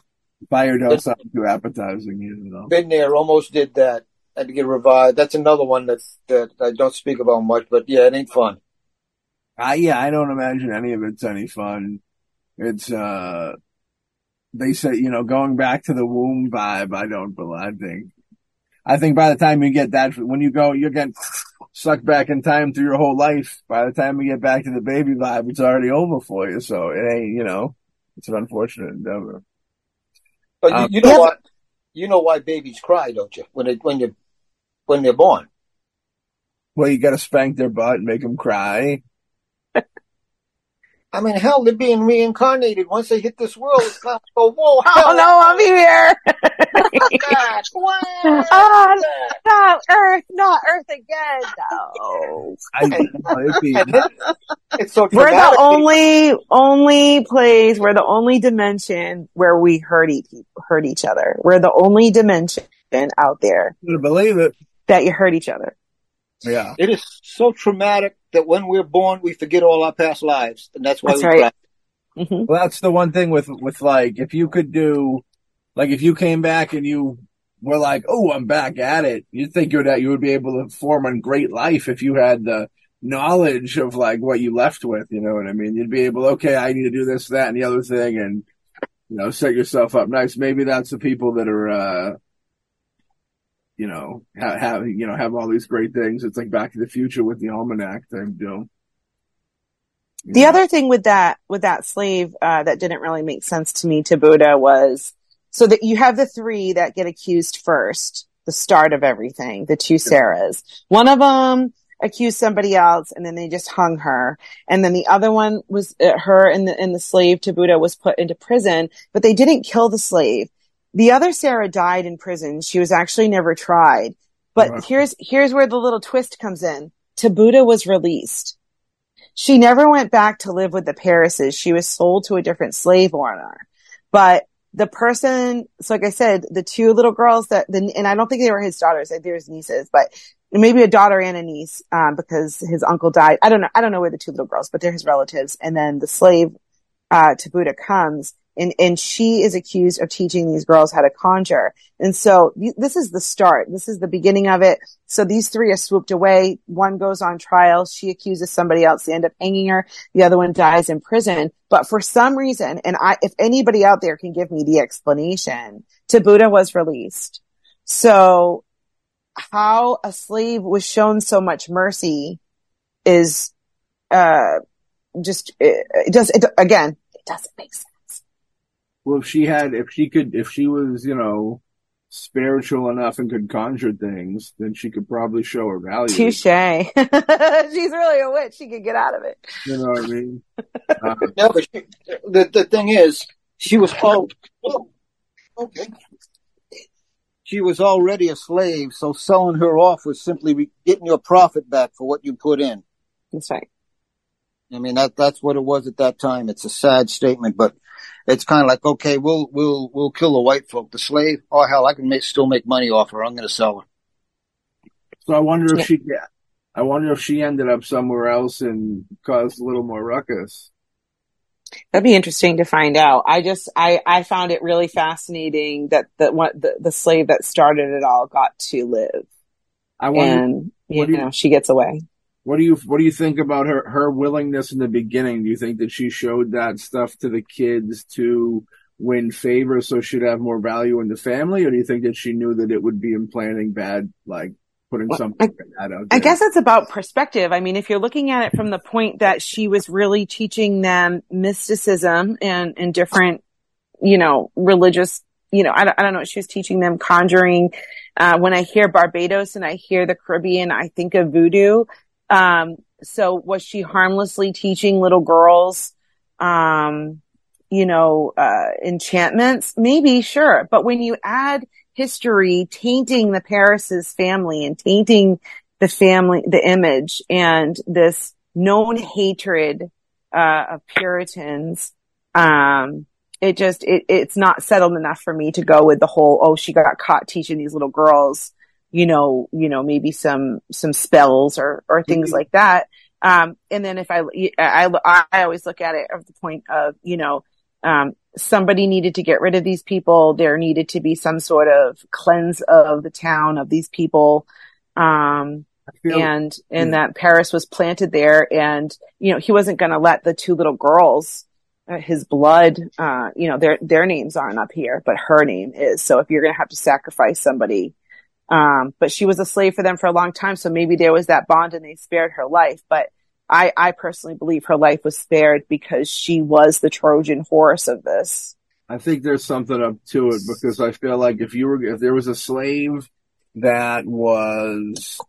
Fire don't sound too appetizing, you know. Been there, almost did that. Had to get revived. That's another one that that I don't speak about much, but yeah, it ain't fun. Uh, yeah, I don't imagine any of it's any fun. It's, uh, they say, you know, going back to the womb vibe, I don't believe, I think. I think by the time you get that, when you go, you're getting sucked back in time through your whole life. By the time you get back to the baby vibe, it's already over for you. So it ain't, you know, it's an unfortunate endeavor. But you, Um, you know Yeah, what? You know why babies cry, don't you? When they when you when they're born. Well, you gotta spank their butt and make them cry. I mean, hell, they're being reincarnated. Once they hit this world, it's kind of go, whoa, hell, Oh no, I'm here. God, what? Ah, not Earth, not Earth again. No. I, it'd It's so We're the only, only place, we're the only dimension where we hurt each, hurt each other. We're the only dimension out there to believe it. that you hurt each other. Yeah. It is so traumatic that when we're born, we forget all our past lives, and that's why That's we right. cry. hmm Well, that's the one thing with, with like, if you could do, like, if you came back and you were like, oh, I'm back at it, you'd think you'd, you would be able to form a great life if you had the knowledge of like what you left with, you know what I mean? You'd be able, okay, I need to do this, that, and the other thing, and, you know, set yourself up nice. Maybe that's the people that are, uh, you know, have, have, you know, have all these great things. It's like Back to the Future with the Almanac type deal. You The know? other thing with that, with that slave, uh, that didn't really make sense to me Tituba was, so that you have the three that get accused first, the start of everything, the two Sarahs. One of them accused somebody else and then they just hung her. And then the other one was uh, her and the, and the slave Tituba was put into prison, but they didn't kill the slave. The other Sarah died in prison. She was actually never tried. But Wow. here's, here's where the little twist comes in. Tituba was released. She never went back to live with the Parrises. She was sold to a different slave owner. But the person, so like I said, the two little girls that, the, and I don't think they were his daughters, they were his nieces, but maybe a daughter and a niece, um, because his uncle died. I don't know. I don't know where the two little girls, but they're his relatives. And then the slave, uh, comes and, and she is accused of teaching these girls how to conjure. And so this is the start. This is the beginning of it. So these three are swooped away. One goes on trial. She accuses somebody else. They end up hanging her. The other one dies in prison. But for some reason, and I, if anybody out there can give me the explanation, Tituba was released. So how a slave was shown so much mercy is, uh, just, it, it does, it, again, it doesn't make sense. Well, if she had, if she could, if she was, you know, spiritual enough and could conjure things, then she could probably show her value. Touche. She's really a witch. She could get out of it. You know what I mean? Uh, No, but she, the the thing is, she was all oh, okay. She was already a slave, so selling her off was simply re- getting your profit back for what you put in. That's right. I mean that that's what it was at that time. It's a sad statement, but it's kind of like okay, we'll we'll we'll kill the white folk. The slave, oh hell, I can make, still make money off her. I'm going to sell her. so I wonder Yeah. if she, yeah, I wonder if she ended up somewhere else and caused a little more ruckus. That'd be interesting to find out. I just, I, I found it really fascinating that the, what, the, the slave that started it all got to live I wonder, and, you what you- know, she gets away. What do you, what do you think about her, her willingness in the beginning? Do you think that she showed that stuff to the kids to win favor so she'd have more value in the family? Or do you think that she knew that it would be implanting bad, like putting Well, something like that out I guess it's about perspective. I mean, if you're looking at it from the point that she was really teaching them mysticism and, and different, you know, religious, you know, I don't, I don't know, she was teaching them conjuring. Uh, when I hear Barbados and I hear the Caribbean, I think of voodoo. Um, so was she harmlessly teaching little girls, um, you know, uh, enchantments? Maybe, sure. But when you add history tainting the Parris's family and tainting the family, the image and this known hatred, uh, of Puritans, um, it just, it, it's not settled enough for me to go with the whole, oh, she got caught teaching these little girls, you know, you know, maybe some, some spells or, or things Mhm. like that. Um, and then if I, I, I always look at it of the point of, you know, um, somebody needed to get rid of these people. There needed to be some sort of cleanse of the town of these people. Um, feel- and, and yeah. that Parris was planted there and, you know, he wasn't going to let the two little girls, uh, his blood, uh, you know, their, their names aren't up here, but her name is. So if you're going to have to sacrifice somebody, um, but she was a slave for them for a long time. So maybe there was that bond and they spared her life. But I, I personally believe her life was spared because she was the Trojan horse of this. I think there's something up to it because I feel like if you were, if there was a slave that was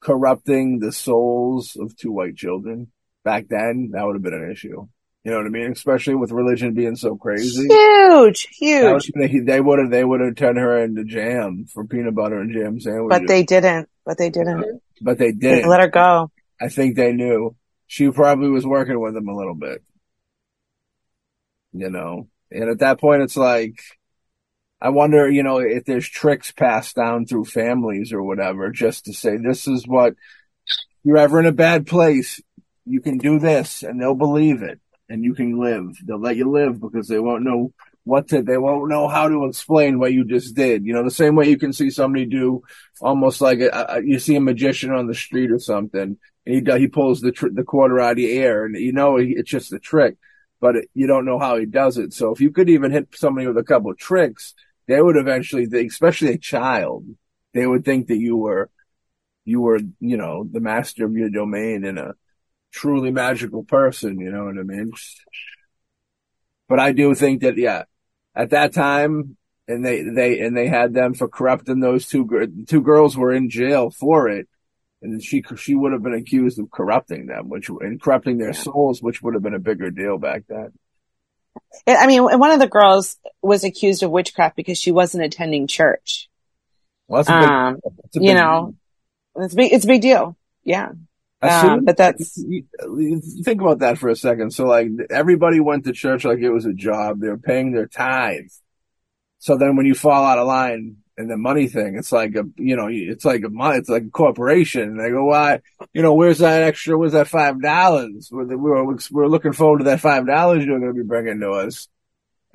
corrupting the souls of two white children back then, that would have been an issue. You know what I mean? Especially with religion being so crazy. Huge, That huge. was- They they would have, they would have turned her into jam for peanut butter and jam sandwiches. But they didn't. But they didn't. but they They didn't. let her go. I think they knew. She probably was working with them a little bit. You know, and at that point, it's like, I wonder, you know, if there's tricks passed down through families or whatever, just to say, this is what you're ever in a bad place. You can do this and they'll believe it and you can live. They'll let you live because they won't know what to, they won't know how to explain what you just did. You know, the same way you can see somebody do almost like a, a you see a magician on the street or something and he he pulls the tr- the quarter out of the air, and you know it's just a trick, but it, you don't know how he does it. So if you could even hit somebody with a couple of tricks, they would eventually think, especially a child, they would think that you were you were you know the master of your domain in a truly magical person. You know what I mean? But I do think that yeah, at that time. And they, they, and they had them for corrupting those two, gir- two girls were in jail for it and she she would have been accused of corrupting them, which and corrupting their souls, which would have been a bigger deal back then. I mean, one of the girls was accused of witchcraft because she wasn't attending church. Well, a big, Um, a you know, it's big, it's a big deal. Yeah. As um, but that's- you- you think about that for a second. So like everybody went to church like it was a job. They were paying their tithe. So then when you fall out of line and the money thing, it's like a, you know, it's like a it's like a corporation. And they go, why, you know, where's that extra, where's that five dollars? We're, we're, we're looking forward to that five dollars you're going to be bringing to us.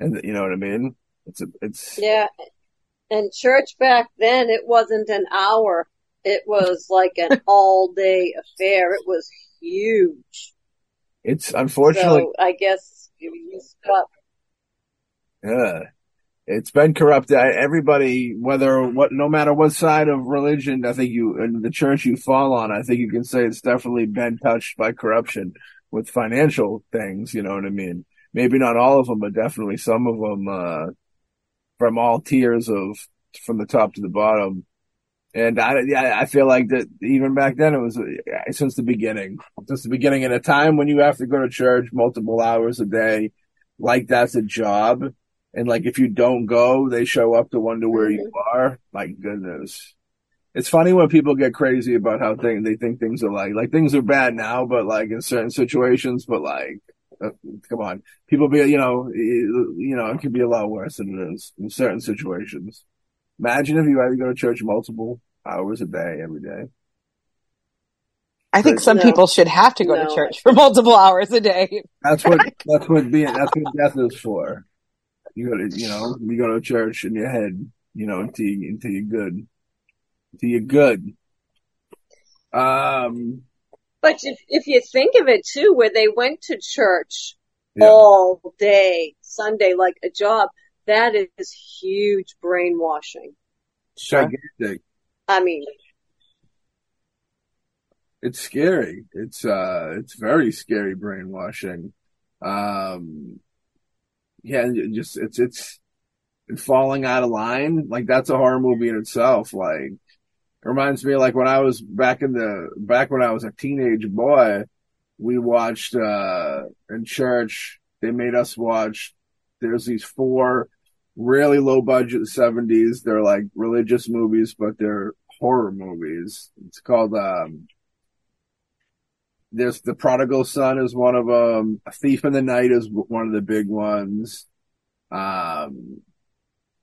And you know what I mean? It's a, it's, Yeah. And church back then, it wasn't an hour. It was like an all day affair. It was huge. it's unfortunately, So I guess you, got Yeah. It's been corrupted. Everybody, whether what, no matter what side of religion, I think you, in the church you fall on, I think you can say it's definitely been touched by corruption with financial things. You know what I mean? Maybe not all of them, but definitely some of them, uh, from all tiers of, from the top to the bottom. And I, yeah, I feel like that even back then it was uh, since the beginning, since the beginning at a time when you have to go to church multiple hours a day, like that's a job. And like if you don't go, they show up to wonder where you are. My goodness. It's funny when people get crazy about how thing they think things are like like things are bad now, but like in certain situations, but like uh, come on, people be you know you you know it could be a lot worse than it is in certain situations. Imagine if you had to go to church multiple hours a day every day. I think some No. people should have to go to church for multiple hours a day. That's what that's what being that's what death is for. You go to you know you go to church in your head, you know, until you, until you're good, until you're good. Um, But if, if you think of it too, where they went to church Yeah. all day, Sunday, like a job, that is huge brainwashing. gigantic. I mean, It's scary. It's uh, it's very scary brainwashing. Um, yeah, just it's it's falling out of line. Like that's a horror movie in itself. Like it reminds me like when I was back in the back when I was a teenage boy, we watched uh in church. They made us watch. There's these four really low budget seventies. They're like religious movies, but they're horror movies. It's called um. There's the prodigal son is one of them. A thief in the night is one of the big ones. Um,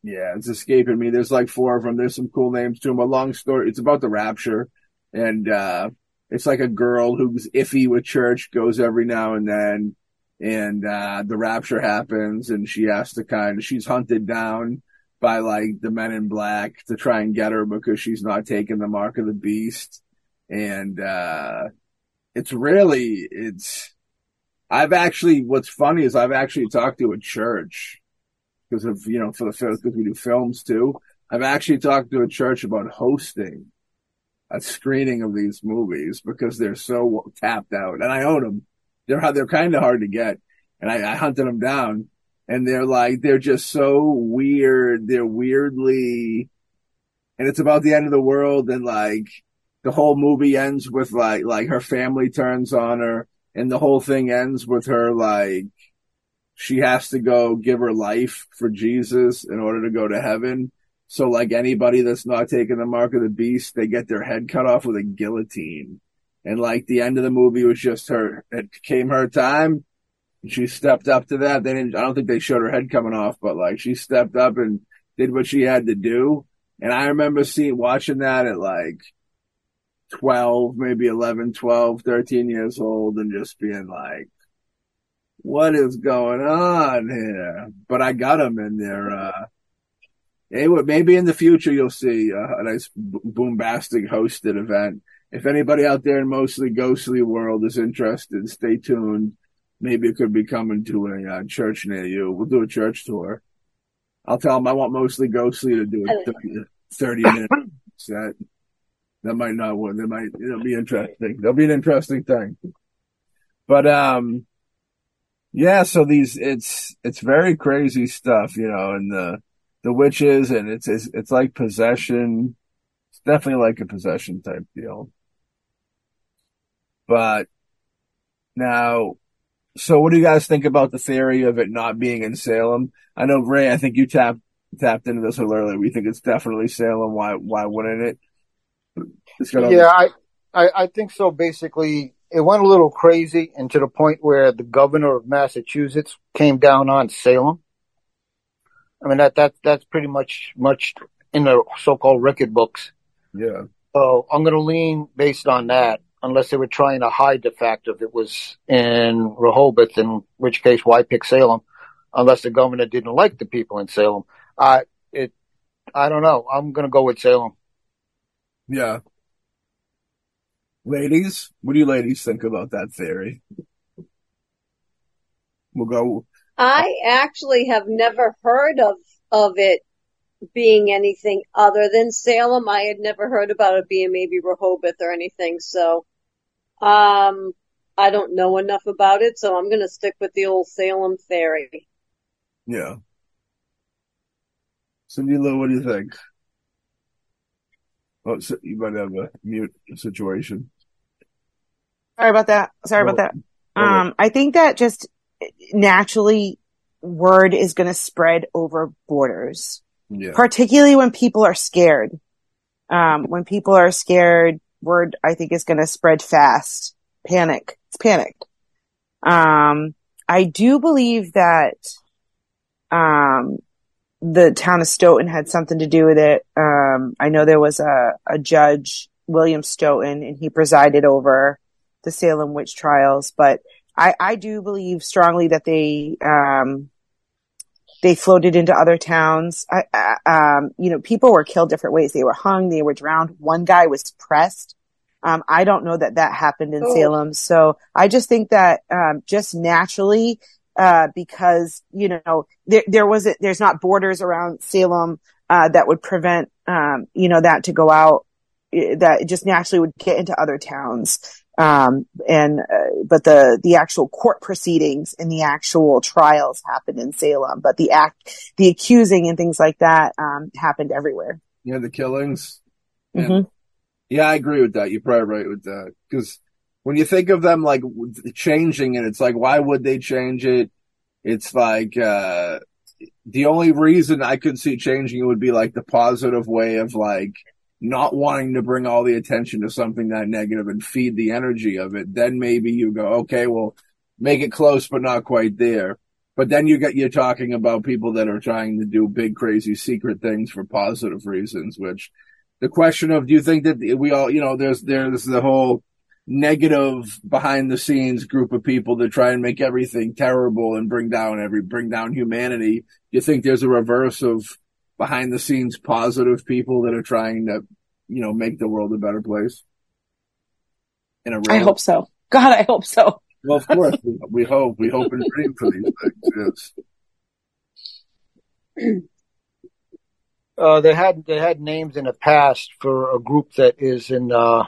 yeah, it's escaping me. There's like four of them. There's some cool names to them. A long story. It's about the rapture, and uh, it's like a girl who's iffy with church, goes every now and then, and uh, the rapture happens, and she has to kind of she's hunted down by like the men in black to try and get her because she's not taking the mark of the beast, and uh, it's really it's. I've actually what's funny is I've actually talked to a church because of you know for the because we do films too. I've actually talked to a church about hosting a screening of these movies because they're so tapped out, and I own them. They're they're kind of hard to get, and I, I hunted them down, and they're like they're just so weird. They're weirdly, and it's about the end of the world, and like the whole movie ends with like like her family turns on her, and the whole thing ends with her like she has to go give her life for Jesus in order to go to heaven. So like anybody that's not taking the mark of the beast, they get their head cut off with a guillotine. And like the end of the movie was just her, it came her time. She stepped up to that. They didn't, I don't think they showed her head coming off, but like she stepped up and did what she had to do. And I remember seeing, watching that at like 12, maybe 11, 12, 13 years old and just being like, what is going on here? But I got them in there. Uh, anyway, maybe in the future you'll see a, a nice boombastic hosted event. If anybody out there in mostly ghostly world is interested, stay tuned. Maybe it could be coming to a uh, church near you. We'll do a church tour. I'll tell them I want mostly ghostly to do a 30, 30 minute set. That might not work. That might, it'll be interesting. That'll be an interesting thing. But, um, yeah, so these it's it's very crazy stuff, you know, and the the witches and it's it's, it's like possession. It's definitely like a possession type deal. But now, so what do you guys think about the theory of it not being in Salem? I know Ray, I think you tapped tapped into this a little earlier. We think it's definitely Salem. Why why wouldn't it? Yeah, I, I I think so. Basically, it went a little crazy and to the point where the governor of Massachusetts came down on Salem. I mean that that that's pretty much much in the so-called record books. Yeah. So I'm going to lean based on that, unless they were trying to hide the fact of it was in Rehoboth, in which case why pick Salem? Unless the governor didn't like the people in Salem. I it I don't know. I'm going to go with Salem. Yeah. Ladies, what do you ladies think about that theory? We'll go. I actually have never heard of of it being anything other than Salem. I had never heard about it being maybe Rehoboth or anything. So, um, I don't know enough about it. So I'm going to stick with the old Salem theory. Yeah. Cindy Lou, what do you think? Oh, so you might have a mute situation. Sorry about that. Sorry about that. Um, I think that just naturally word is going to spread over borders, Yeah. particularly when people are scared. Um, when people are scared, word I think is going to spread fast. Panic. It's panicked. Um, I do believe that, um, the town of Stoughton had something to do with it. Um, I know there was a, a judge, William Stoughton, and he presided over the Salem witch trials, but I, I do believe strongly that they, um, they floated into other towns. I, I, um, you know, people were killed different ways. They were hung, they were drowned. One guy was pressed. Um, I don't know that that happened in Oh. Salem. So I just think that, um, just naturally, uh, because, you know, there, there wasn't, there's not borders around Salem, uh, that would prevent, um, you know, that to go out, eh, that just naturally would get into other towns. Um, and, uh, but the, the actual court proceedings and the actual trials happened in Salem, but the act, the accusing and things like that, um, happened everywhere. Yeah, the killings. Yeah. Mhm. Yeah, I agree with that. You're probably right with that. Because when you think of them like changing it, it's like, why would they change it? It's like, uh, the only reason I could see changing it would be like the positive way of like not wanting to bring all the attention to something that negative and feed the energy of it. Then maybe you go, okay, well, make it close, but not quite there. But then you get, you're talking about people that are trying to do big, crazy secret things for positive reasons, which the question of, do you think that we all, you know, there's, there's the whole, negative behind the scenes group of people that try and make everything terrible and bring down every bring down humanity. You think there's a reverse of behind the scenes positive people that are trying to, you know, make the world a better place? In a I hope so. God, I hope so. Well, of course, we, we hope. We hope and dream for these things. Yes. Uh, they had they had names in the past for a group that is in uh,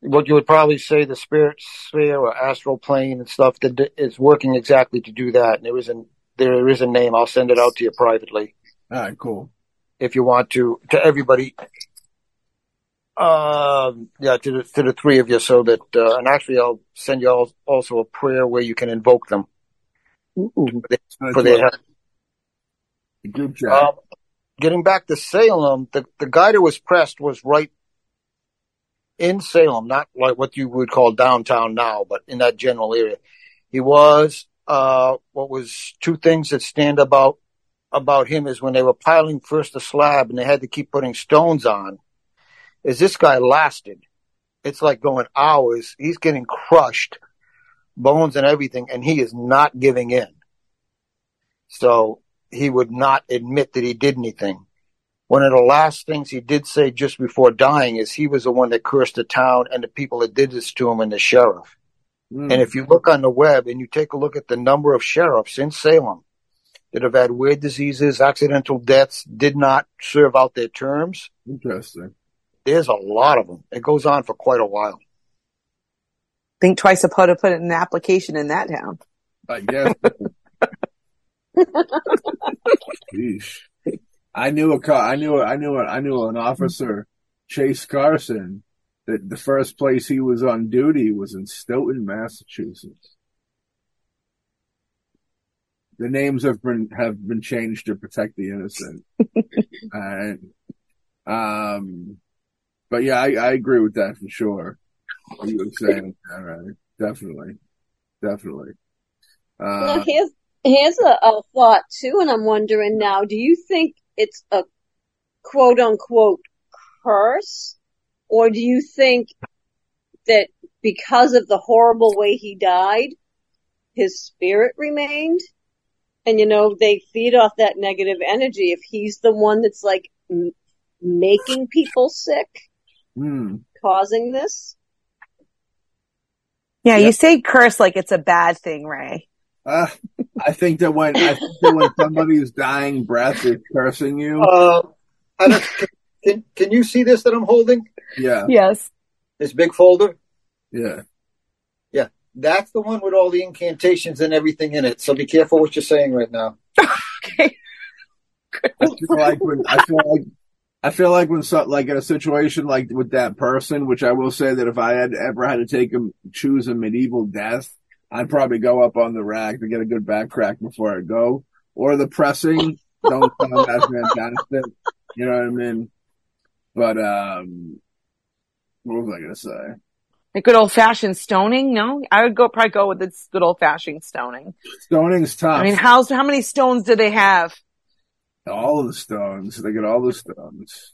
what you would probably say the spirit sphere or astral plane and stuff that is working exactly to do that. And there is a there is a name. I'll send it out to you privately. All right, cool. If you want to, to everybody, um, yeah, to the to the three of you, so that uh, and actually I'll send you all, also a prayer where you can invoke them Ooh. for, their, for their help. Good job. Um, getting back to Salem, the the guy that was pressed was right in Salem, not like what you would call downtown now, but in that general area. He was uh, what was two things that stand about about him is when they were piling first the slab and they had to keep putting stones on is this guy lasted. It's like going hours. He's getting crushed, bones and everything, and he is not giving in. So he would not admit that he did anything. One of the last things he did say just before dying is he was the one that cursed the town and the people that did this to him and the sheriff. Mm. And if you look on the web and you take a look at the number of sheriffs in Salem that have had weird diseases, accidental deaths, did not serve out their terms. Interesting. There's a lot of them. It goes on for quite a while. Think twice about to put an application in that town. I guess. Sheesh. I knew a car. I knew. I knew. A, I knew an officer, Chase Carson. That the first place he was on duty was in Stoughton, Massachusetts. The names have been have been changed to protect the innocent. and, um, but yeah, I, I agree with that for sure. What you were saying, all right, definitely, definitely. Uh, now here's here's a, a thought too, and I'm wondering now: Do you think it's a quote unquote curse, or do you think that because of the horrible way he died, his spirit remained? And you know, they feed off that negative energy. If he's the one that's like m- making people sick, mm. causing this. Yeah, yep. you say curse like it's a bad thing, Ray. Uh, I think that when I think that when somebody's dying breath is cursing you. Uh, can can you see this that I'm holding? Yeah. Yes. This big folder. Yeah. Yeah, that's the one with all the incantations and everything in it. So be careful what you're saying right now. okay. I feel like when I feel like I feel like when so, like in a situation like with that person, which I will say that if I had ever had to take him choose a medieval death, I'd probably go up on the rack to get a good back crack before I go. Or the pressing. Don't sound as fantastic. You know what I mean? But um what was I gonna say? A good old fashioned stoning? No, I would go probably go with this good old fashioned stoning. Stoning's tough. I mean, how's how many stones do they have? All of the stones. They get all the stones.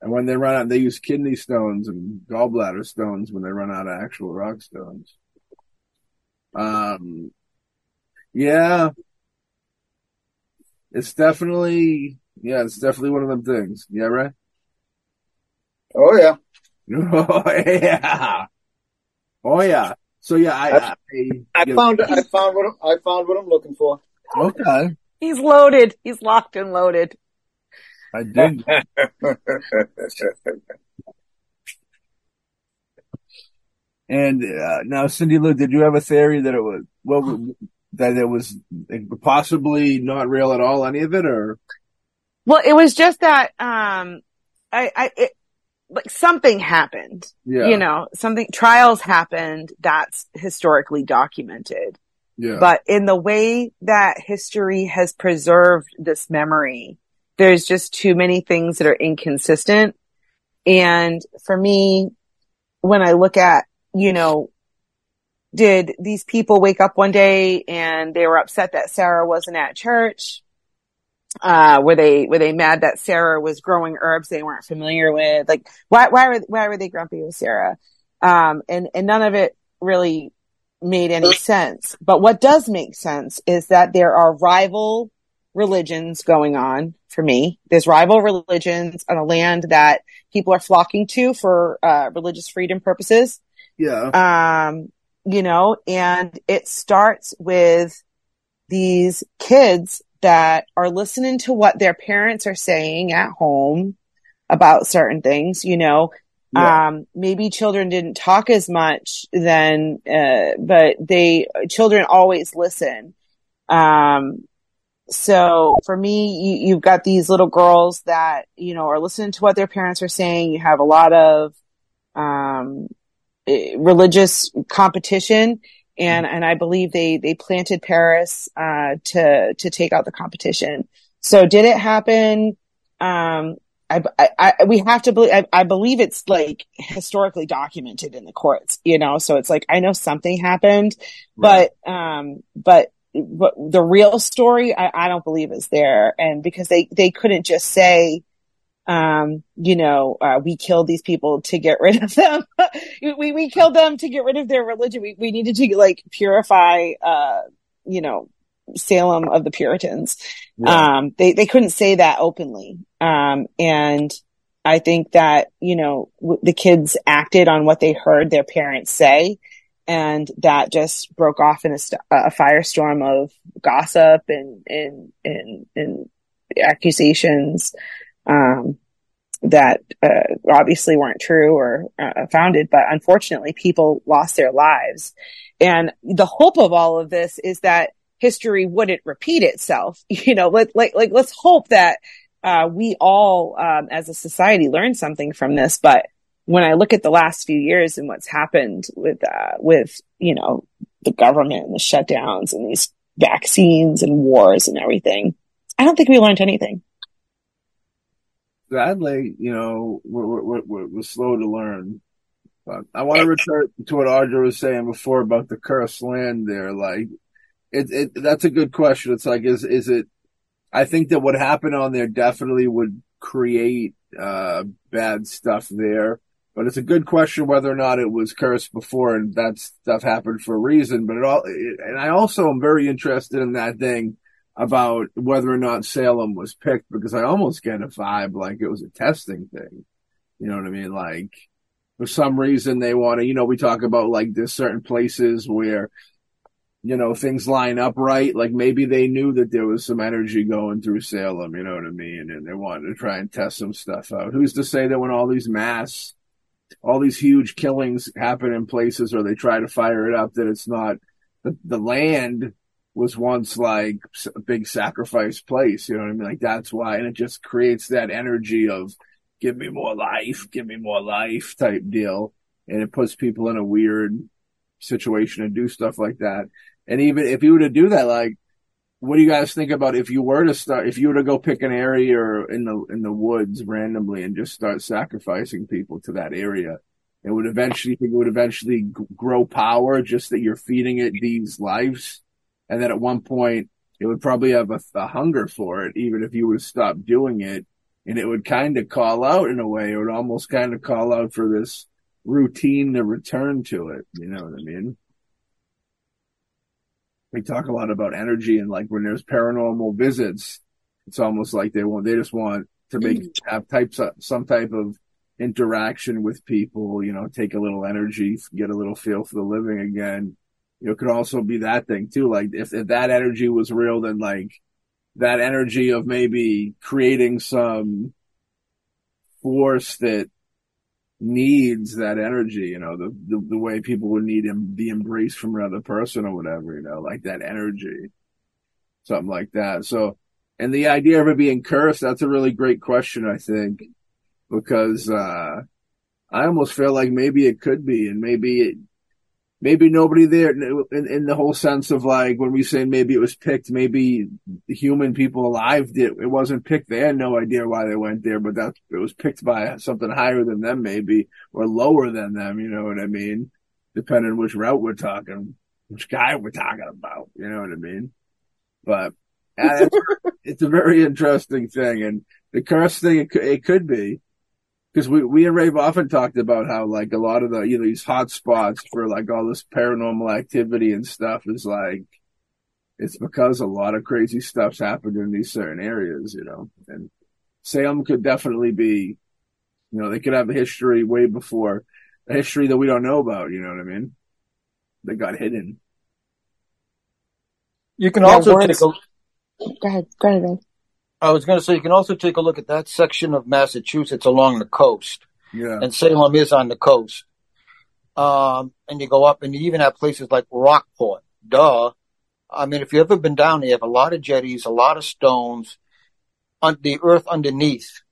And when they run out, they use kidney stones and gallbladder stones when they run out of actual rock stones. Um, yeah, it's definitely, yeah, it's definitely one of them things. Yeah, right? Oh yeah. oh yeah. Oh yeah. So yeah, I, I, I, I found, I found what, I found what I'm looking for. Okay. He's loaded. He's locked and loaded. I did. and uh, now, Cindy Lou, did you have a theory that it was well that it was possibly not real at all? Any of it, or? Well, it was just that um, I, I it, like something happened. Yeah. You know, something trials happened that's historically documented. Yeah. But in the way that history has preserved this memory, there's just too many things that are inconsistent. And for me, when I look at, you know, did these people wake up one day and they were upset that Sarah wasn't at church? Uh, were they were they mad that Sarah was growing herbs they weren't familiar with? Like, why why were why were they grumpy with Sarah? Um, and and none of it really made any sense. But what does make sense is that there are rival religions going on for me. There's rival religions on a land that people are flocking to for uh, religious freedom purposes. Yeah. Um, you know, and it starts with these kids that are listening to what their parents are saying at home about certain things, you know. Yeah. Um, maybe children didn't talk as much then, uh, but they, children always listen. Um, so for me, you, you've got these little girls that, you know, are listening to what their parents are saying. You have a lot of, um, eh, religious competition and and I believe they they planted Parris uh, to to take out the competition. So did it happen? Um, I, I, I, we have to believe. I, I believe it's like historically documented in the courts, you know. So it's like I know something happened, Right. but um, but but the real story I, I don't believe is there, and because they they couldn't just say um, you know, uh, we killed these people to get rid of them. we, we killed them to get rid of their religion. We, we needed to like purify, uh, you know, Salem of the Puritans. Yeah. Um, they, they couldn't say that openly. Um, and I think that, you know, w- the kids acted on what they heard their parents say. And that just broke off in a, st- a firestorm of gossip and, and, and, and accusations um, that uh, obviously weren't true or uh, founded, but unfortunately, people lost their lives. And the hope of all of this is that history wouldn't repeat itself. You know, let, like, like, let's hope that uh, we all, um, as a society, learn something from this. But when I look at the last few years and what's happened with, uh, with you know, the government and the shutdowns and these vaccines and wars and everything, I don't think we learned anything. Sadly, you know, we're, we're, we're, we're slow to learn. But I want to return to what Audra was saying before about the cursed land there. Like, it, it, that's a good question. It's like, is, is it, I think that what happened on there definitely would create, uh, bad stuff there. But it's a good question whether or not it was cursed before and that stuff happened for a reason. But it all, and I also am very interested in that thing about whether or not Salem was picked because I almost get a vibe like it was a testing thing. You know what I mean? Like for some reason they want to, you know, we talk about like there's certain places where, you know, things line up right. Like maybe they knew that there was some energy going through Salem, you know what I mean? And they wanted to try and test some stuff out. Who's to say that when all these mass, all these huge killings happen in places or they try to fire it up that it's not the, the land was once like a big sacrifice place. You know what I mean? Like that's why, and it just creates that energy of give me more life, give me more life type deal. And it puts people in a weird situation to do stuff like that. And even if you were to do that, like, what do you guys think about if you were to start, if you were to go pick an area or in the, in the woods randomly and just start sacrificing people to that area? It would eventually, it would eventually grow power just that you're feeding it these lives and then at one point it would probably have a, a hunger for it, even if you would stop doing it, and it would kind of call out in a way. It would almost kind of call out for this routine to return to it. You know what I mean? We talk a lot about energy and like when there's paranormal visits, it's almost like they want they just want to make mm. have types of some type of interaction with people. You know, take a little energy, get a little feel for the living again you it could also be that thing too. Like if, if that energy was real, then like that energy of maybe creating some force that needs that energy, you know, the, the, the way people would need em- the embrace from another person or whatever, you know, like that energy, something like that. So, and the idea of it being cursed, that's a really great question, I think, because, uh, I almost feel like maybe it could be, and maybe it, maybe nobody there in, in, the whole sense of like when we say maybe it was picked, maybe human people alive did. It wasn't picked. They had no idea why they went there, but that it was picked by something higher than them, maybe or lower than them. You know what I mean? Depending on which route we're talking, which guy we're talking about. You know what I mean? But it's, it's a very interesting thing. And the curse thing, it it could be because we, we and Rave often talked about how like a lot of the, you know, these hot spots for like all this paranormal activity and stuff is like, it's because a lot of crazy stuff's happened in these certain areas, you know, and Salem could definitely be, you know, they could have a history way before a history that we don't know about, you know what I mean? That got hidden. You can yeah, also take a. Go ahead. Go ahead. I was going to say you can also take a look at that section of Massachusetts along the coast. Yeah. And Salem is on the coast. Um, and you go up, and you even have places like Rockport. Duh. I mean, if you've ever been down there, you have a lot of jetties, a lot of stones, on the earth underneath.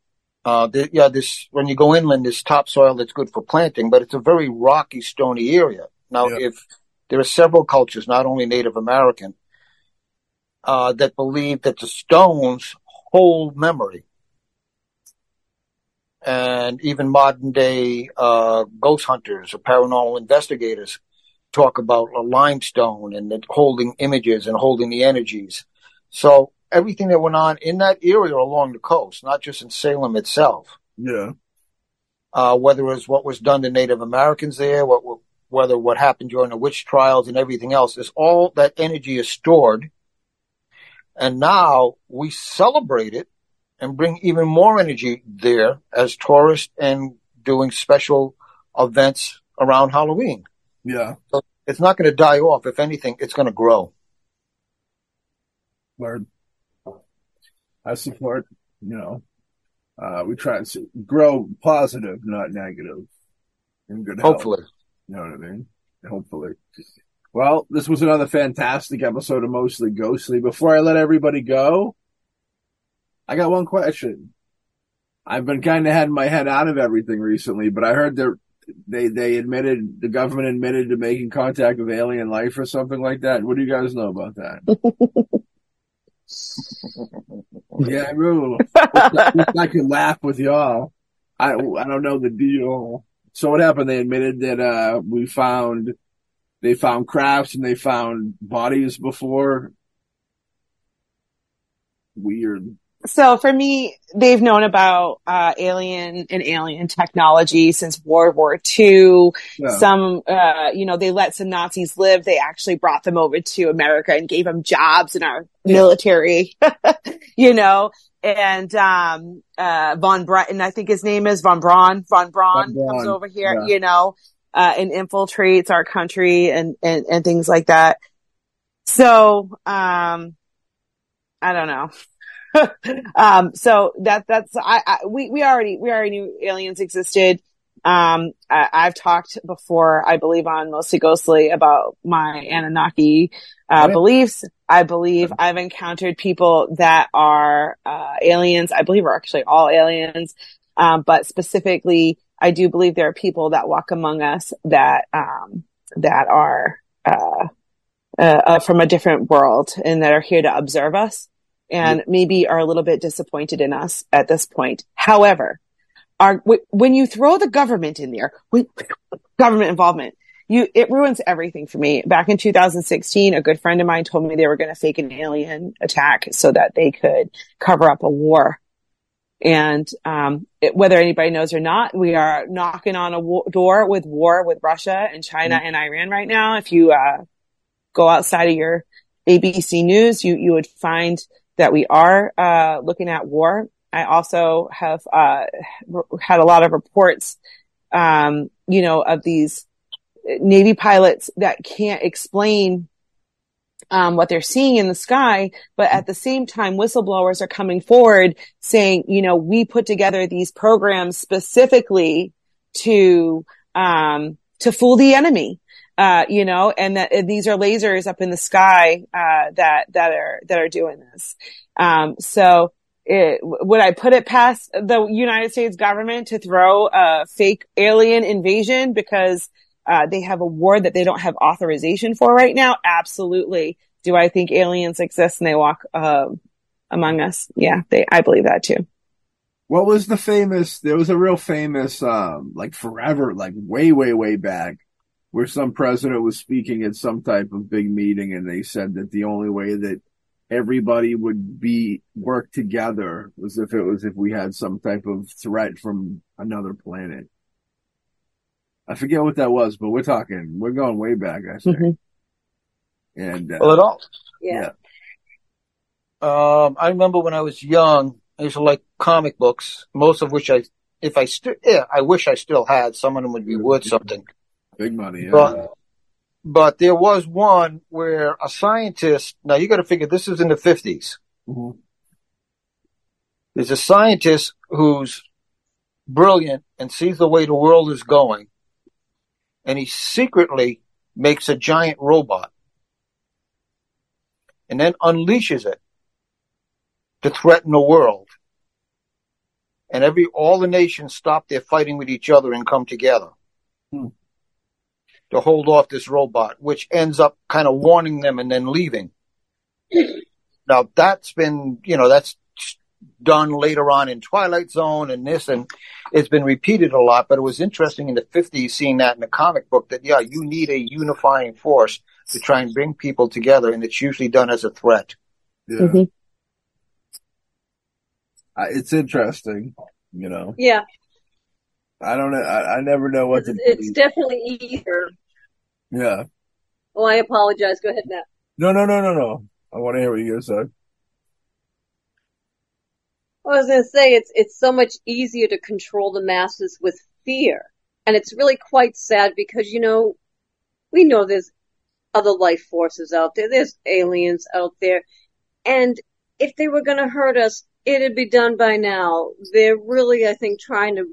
Uh, the, yeah, this when you go inland, there's topsoil that's good for planting, but it's a very rocky, stony area. Now, yeah. if there are several cultures, not only Native American, uh, that believe that the stones hold memory. And even modern day uh, ghost hunters or paranormal investigators talk about a limestone and holding images and holding the energies. So everything that went on in that area along the coast, not just in Salem itself. Yeah. Uh, whether it was what was done to Native Americans there, what, whether what happened during the witch trials and everything else, is all that energy is stored and now we celebrate it and bring even more energy there as tourists and doing special events around Halloween. Yeah. So it's not going to die off. If anything, it's going to grow. Word. I support, you know, uh, we try to grow positive, not negative. And good Hopefully. Health. You know what I mean? Hopefully. Well, this was another fantastic episode of Mostly Ghostly. Before I let everybody go, I got one question. I've been kind of had my head out of everything recently, but I heard that they they admitted the government admitted to making contact with alien life or something like that. What do you guys know about that? yeah, I really. I can laugh with y'all. I I don't know the deal. So what happened? They admitted that uh we found they found crafts and they found bodies before. Weird. So for me, they've known about uh, alien and alien technology since World War II. Yeah. Some, uh, you know, they let some Nazis live. They actually brought them over to America and gave them jobs in our military, you know. And um, uh, von Bretten, I think his name is von Braun. Von Braun, von Braun. comes over here, yeah. you know uh, and infiltrates our country and, and, and things like that. So, um, I don't know. um, so that, that's, I, I, we, we already, we already knew aliens existed. Um, I, have talked before, I believe on Mostly Ghostly about my Anunnaki, uh, beliefs. I believe I've encountered people that are, uh, aliens. I believe are actually all aliens. Um, but specifically, I do believe there are people that walk among us that, um, that are, uh, uh, uh, from a different world and that are here to observe us and maybe are a little bit disappointed in us at this point. However, our, w- when you throw the government in there, when, government involvement, you, it ruins everything for me. Back in 2016, a good friend of mine told me they were going to fake an alien attack so that they could cover up a war. And um, it, whether anybody knows or not, we are knocking on a war- door with war with Russia and China mm-hmm. and Iran right now. If you uh, go outside of your ABC News, you you would find that we are uh, looking at war. I also have uh, had a lot of reports, um, you know, of these Navy pilots that can't explain um, what they're seeing in the sky, but at the same time, whistleblowers are coming forward saying, you know, we put together these programs specifically to um, to fool the enemy. Uh, you know, and that and these are lasers up in the sky uh, that that are that are doing this. Um, so, it, would I put it past the United States government to throw a fake alien invasion because uh, they have a war that they don't have authorization for right now? Absolutely. Do I think aliens exist and they walk uh, among us? Yeah, they. I believe that too. What was the famous? There was a real famous, um, like forever, like way, way, way back, where some president was speaking at some type of big meeting, and they said that the only way that everybody would be work together was if it was if we had some type of threat from another planet. I forget what that was, but we're talking, we're going way back, I think. Mm-hmm. And uh, Well, it all. Yeah. Um, I remember when I was young, I used to like comic books, most of which I, if I still, yeah, I wish I still had. Some of them would be worth something. big money. Yeah. But, but there was one where a scientist, now you got to figure this is in the 50s. Mhm. There's a scientist who's brilliant and sees the way the world is going. And he secretly makes a giant robot and then unleashes it to threaten the world. And every, all the nations stop their fighting with each other and come together Hmm. to hold off this robot, which ends up kind of warning them and then leaving. now that's been, you know, that's done later on in Twilight Zone and this, and it's been repeated a lot, but it was interesting in the 50s seeing that in the comic book that, yeah, you need a unifying force to try and bring people together, and it's usually done as a threat. yeah. Mhm. Uh, it's interesting, you know. Yeah. I don't know. I, I never know what It's, to it's do. definitely either. Yeah. Oh, I apologize. Go ahead, Matt. No, no, no, no, no. I want to hear what you're going to say. I was going to say it's it's so much easier to control the masses with fear, and it's really quite sad because you know we know there's other life forces out there. There's aliens out there, and if they were going to hurt us, it'd be done by now. They're really, I think, trying to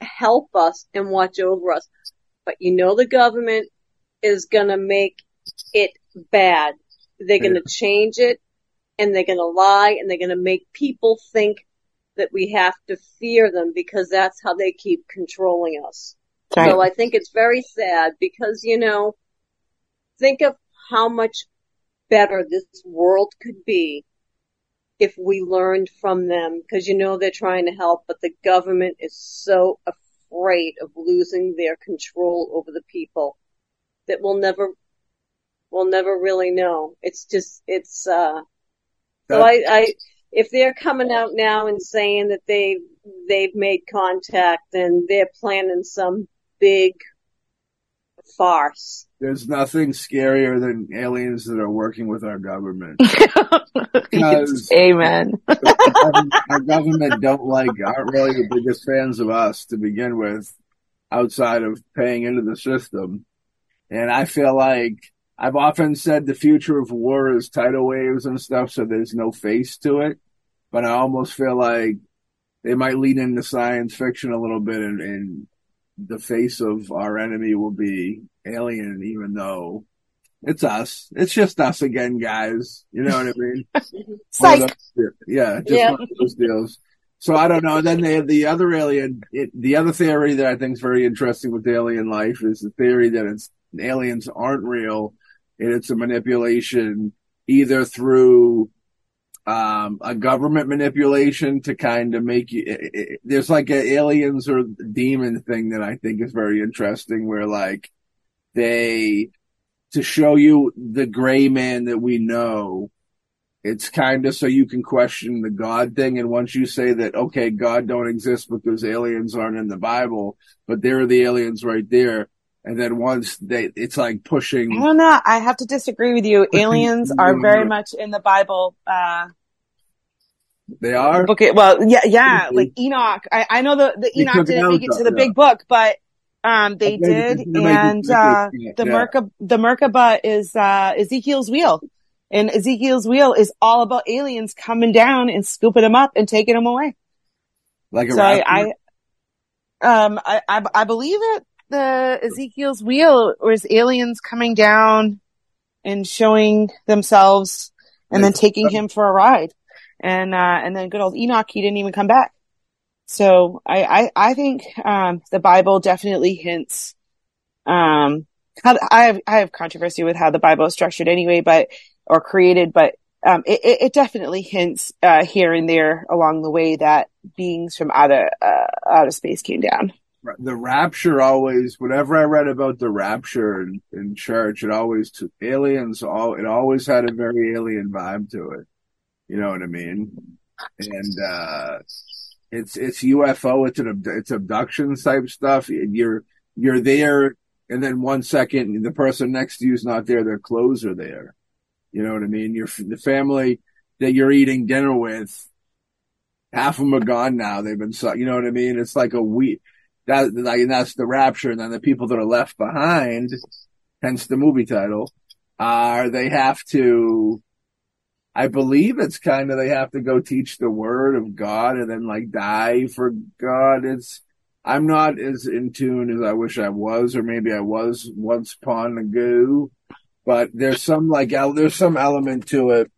help us and watch over us. But you know the government is going to make it bad. They're going to change it and they're going to lie and they're going to make people think that we have to fear them because that's how they keep controlling us. Right. So I think it's very sad because, you know, think of how much better this world could be if we learned from them because you know they're trying to help, but the government is so afraid of losing their control over the people that we'll never, we'll never really know. It's just, it's, uh, so I, I, if they're coming out now and saying that they they've made contact, then they're planning some big farce. There's nothing scarier than aliens that are working with our government. Amen. our government don't like, aren't really the biggest fans of us to begin with, outside of paying into the system. And I feel like I've often said the future of war is tidal waves and stuff, so there's no face to it. But I almost feel like they might lean into science fiction a little bit and, and the face of our enemy will be alien, even though it's us. It's just us again, guys. You know what I mean? Psych. those- yeah, just Yeah. one of those deals. So I don't know. Then they have the other alien, it, the other theory that I think is very interesting with alien life is the theory that it's aliens aren't real and it's a manipulation either through um, a government manipulation to kind of make you. It, it, there's like an aliens or demon thing that I think is very interesting, where like they to show you the gray man that we know. It's kind of so you can question the God thing. And once you say that, okay, God don't exist because aliens aren't in the Bible, but there are the aliens right there. And then once they, it's like I pushing, don't know. I have to disagree with you. Aliens are very much in the Bible. Uh, they are. book it. Well, yeah, yeah, like Enoch. I, I know the, the Enoch didn't make it to the yeah. big book, but, um, they did. they make it- And, uh, the yeah. Merkaba, the Merkaba is, uh, Ezekiel's wheel. And Ezekiel's wheel is all about aliens coming down and scooping them up and taking them away. like a So I. I, um, I, I, I believe it. The Ezekiel's wheel or was aliens coming down and showing themselves and then taking him for a ride. And, uh, and then good old Enoch, he didn't even come back. So I, I, I think, um, the Bible definitely hints, um, how, I have, I have controversy with how the Bible is structured anyway, but, or created, but, um, it, it it definitely hints, uh, here and there along the way that beings from outer, uh, outer space came down. The rapture always, whenever I read about the rapture in, in church, it always took aliens. All it always had a very alien vibe to it. You know what I mean? And uh, it's it's UFO. It's an it's abduction type stuff. You're you're there, and then one second the person next to you is not there. Their clothes are there. You know what I mean? You're the family that you're eating dinner with. Half of them are gone now. They've been, you know what I mean? It's like a week that like that's the rapture. And then the people that are left behind, hence the movie title, are they have to. I believe it's kind of they have to go teach the word of God and then like die for God. It's I'm not as in tune as I wish I was, or maybe I was once upon ago. But there's some like there's some element to it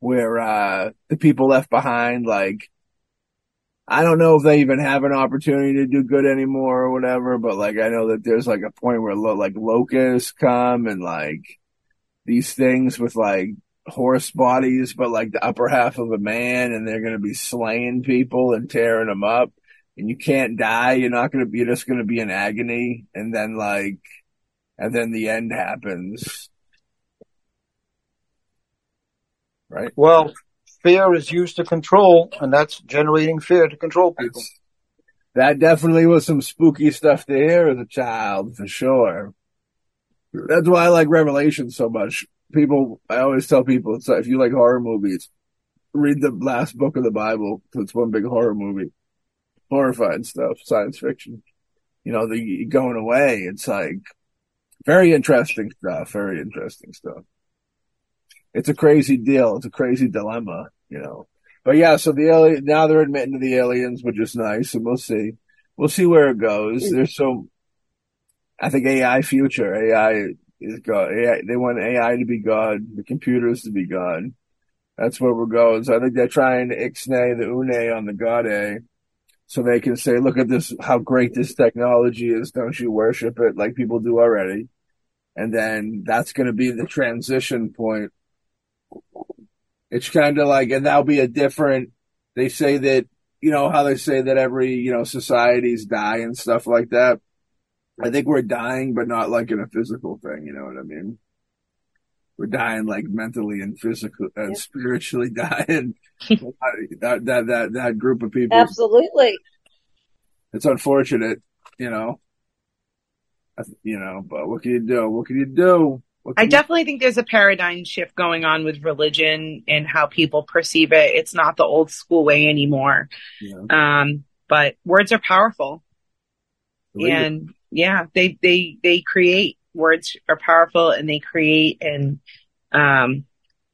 where uh the people left behind like I don't know if they even have an opportunity to do good anymore or whatever, but like I know that there's like a point where lo- like locusts come and like these things with like horse bodies, but like the upper half of a man, and they're gonna be slaying people and tearing them up, and you can't die. You're not gonna be. You're just gonna be in agony, and then like, and then the end happens. Right. Well, fear is used to control, and that's generating fear to control people. That definitely was some spooky stuff to hear as a child, for sure. That's why I like Revelation so much. People, I always tell people, it's like, if you like horror movies, read the last book of the Bible. It's one big horror movie. Horrifying stuff, science fiction. You know, the going away. It's like very interesting stuff. Very interesting stuff. It's a crazy deal. It's a crazy dilemma you know. But yeah, so the alien now they're admitting to the aliens, which is nice, and we'll see. We'll see where it goes. Mm. There's so, I think AI future. AI is God. AI, they want AI to be God, the computers to be God. That's where we're going. So I think they're trying to ixnay the une on the God A, so they can say, "Look at this, how great this technology is! Don't you worship it like people do already?" And then that's going to be the transition point it's kind of like, and that'll be a different, they say that, you know, how they say that every, you know, societies die and stuff like that. I think we're dying, but not like in a physical thing. You know what I mean? We're dying like mentally and physically and uh, yep. spiritually dying. that, that, that, that group of people. Absolutely. It's unfortunate, you know, you know, but what can you do? What can you do? I definitely think there's a paradigm shift going on with religion and how people perceive it. It's not the old school way anymore. Yeah. Um, but words are powerful. And yeah, they, they, they create words are powerful and they create and, um,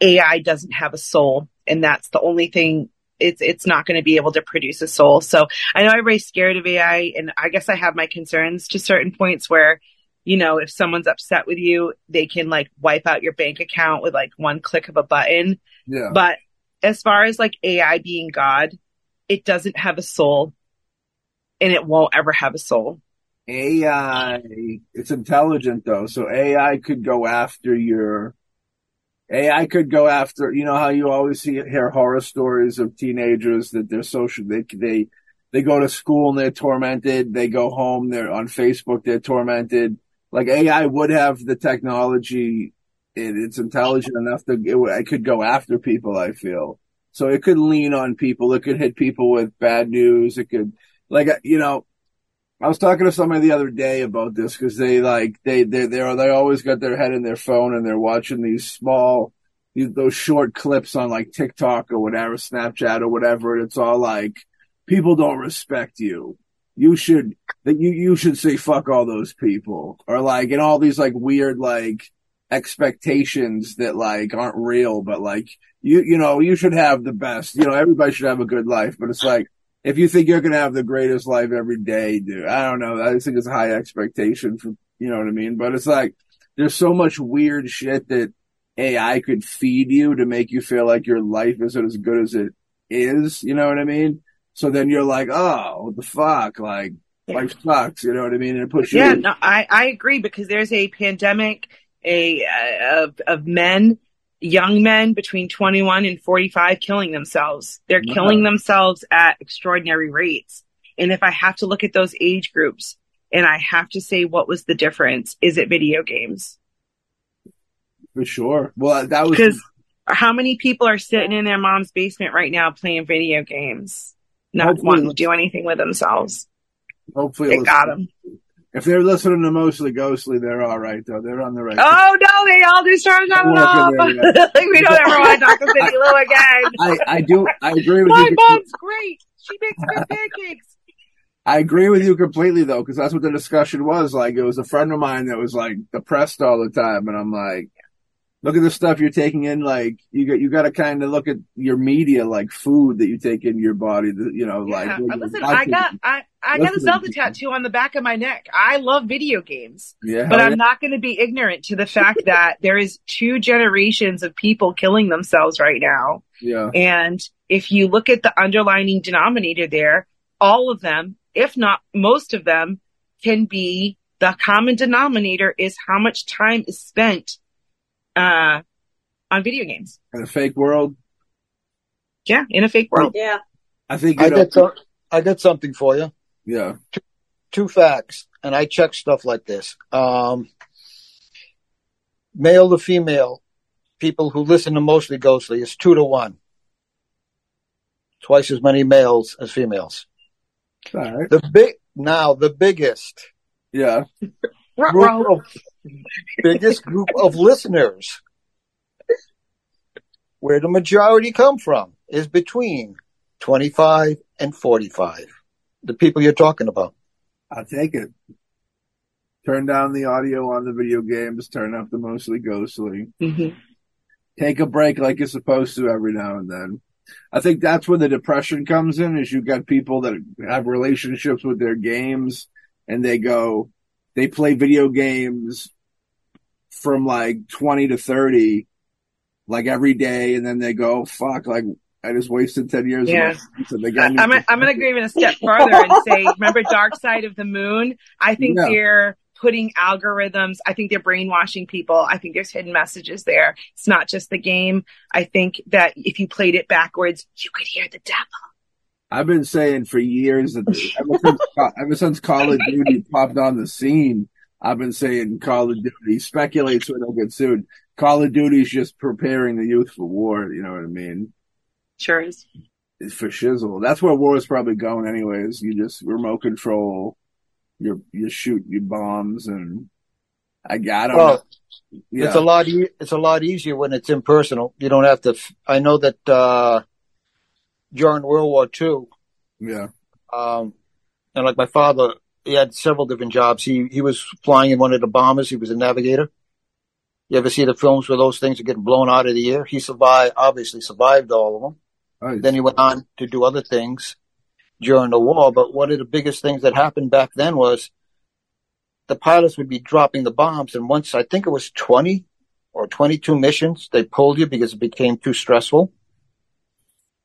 AI doesn't have a soul and that's the only thing it's it's not going to be able to produce a soul. So I know everybody's scared of AI, and I guess I have my concerns to certain points where you know, if someone's upset with you, they can like wipe out your bank account with like one click of a button. Yeah. But as far as like AI being God, it doesn't have a soul and it won't ever have a soul. AI, it's intelligent though. So AI could go after your, AI could go after, you know how you always see, hear horror stories of teenagers that they're social, they, they, they go to school and they're tormented. They go home, they're on Facebook, they're tormented like AI would have the technology. It, it's intelligent enough to it, it could go after people. I feel so it could lean on people. It could hit people with bad news. It could like uh, you know. I was talking to somebody the other day about this because they like they they they they always got their head in their phone and they're watching these small these, those short clips on like TikTok or whatever, Snapchat or whatever, and it's all like people don't respect you you should that you you should say fuck all those people or like and all these like weird like expectations that like aren't real but like you you know you should have the best you know everybody should have a good life but it's like if you think you're gonna have the greatest life every day dude i don't know i think it's a high expectation for you know what i mean but it's like there's so much weird shit that ai could feed you to make you feel like your life isn't as good as it is you know what i mean so then you're like, oh, what the fuck? Like, yeah. life sucks. You know what I mean? And it you. Yeah, no, I, I agree because there's a pandemic a uh, of, of men, young men between 21 and 45 killing themselves. They're killing themselves at extraordinary rates. And if I have to look at those age groups and I have to say what was the difference, is it video games? For sure. Well, that was Because how many people are sitting in their mom's basement right now playing video games, not Hopefully wanting to do anything with themselves? hopefully It got them. If they're listening to mostly ghostly, they're all right though. They're on the right. Oh no, they all just started shut it off. Welcome there, like we don't ever want to talk to Cindy Lou again. I, I do. I agree with My you. My mom's great. She makes good pancakes. I agree with you completely though, because that's what the discussion was. Like, it was a friend of mine that was like depressed all the time, and I'm like, look at the stuff you're taking in. Like, you got you got to kind of look at your media, like food that you take into your body. that, You know, like Yeah. you're Listen, I got. I, I got a Zelda tattoo on the back of my neck. I love video games. yeah, But oh, I'm not going to be ignorant to the fact that there is two generations of people killing themselves right now. yeah, And if you look at the underlining denominator there, all of them, if not most of them, can be the common denominator is how much time is spent uh, on video games. in a fake world. Yeah, in a fake world. Yeah. I think I you know, did, some, I did something for you. yeah, Two facts, and I check stuff like this. Um, male to female, people who listen to mostly ghostly is two to one. Twice as many males as females. all right, The big now the biggest yeah, group of biggest group of listeners where the majority come from is between 25 and 45 the people you're talking about I'll take it. Turn down the audio on the video games. Turn up the mostly ghostly. Mhm. take a break like you're supposed to every now and then. I think that's when the depression comes in is you've got people that have relationships with their games and they go, they play video games from like 20 to 30, like every day. And then they go, fuck, like I just wasted 10 years. Yeah. So I'm gonna, I'm gonna go even a step further and say, remember Dark Side of the Moon? I think Yeah. they're putting algorithms. I think they're brainwashing people. I think there's hidden messages there. It's not just the game. I think that if you played it backwards, you could hear the devil. I've been saying for years that ever since, ever since Call of Duty popped on the scene, I've been saying Call of Duty speculates so they'll get sued. Call of Duty's just preparing the youth for war. You know what I mean? Sure is. It's for shizzle. That's where war is probably going, anyways. You just remote control. You you shoot your bombs and I got them. well yeah, it's a lot e- it's a lot easier when it's impersonal you don't have to f- i know that uh during world war ii yeah, um and like my father he had several different jobs. He he was flying in one of the bombers. He was a navigator. You ever see the films where those things are getting blown out of the air? He survived obviously survived all of them Nice. then he went on to do other things during the war. But one of the biggest things that happened back then was the pilots would be dropping the bombs. And once I think it was 20 or 22 missions, they pulled you because it became too stressful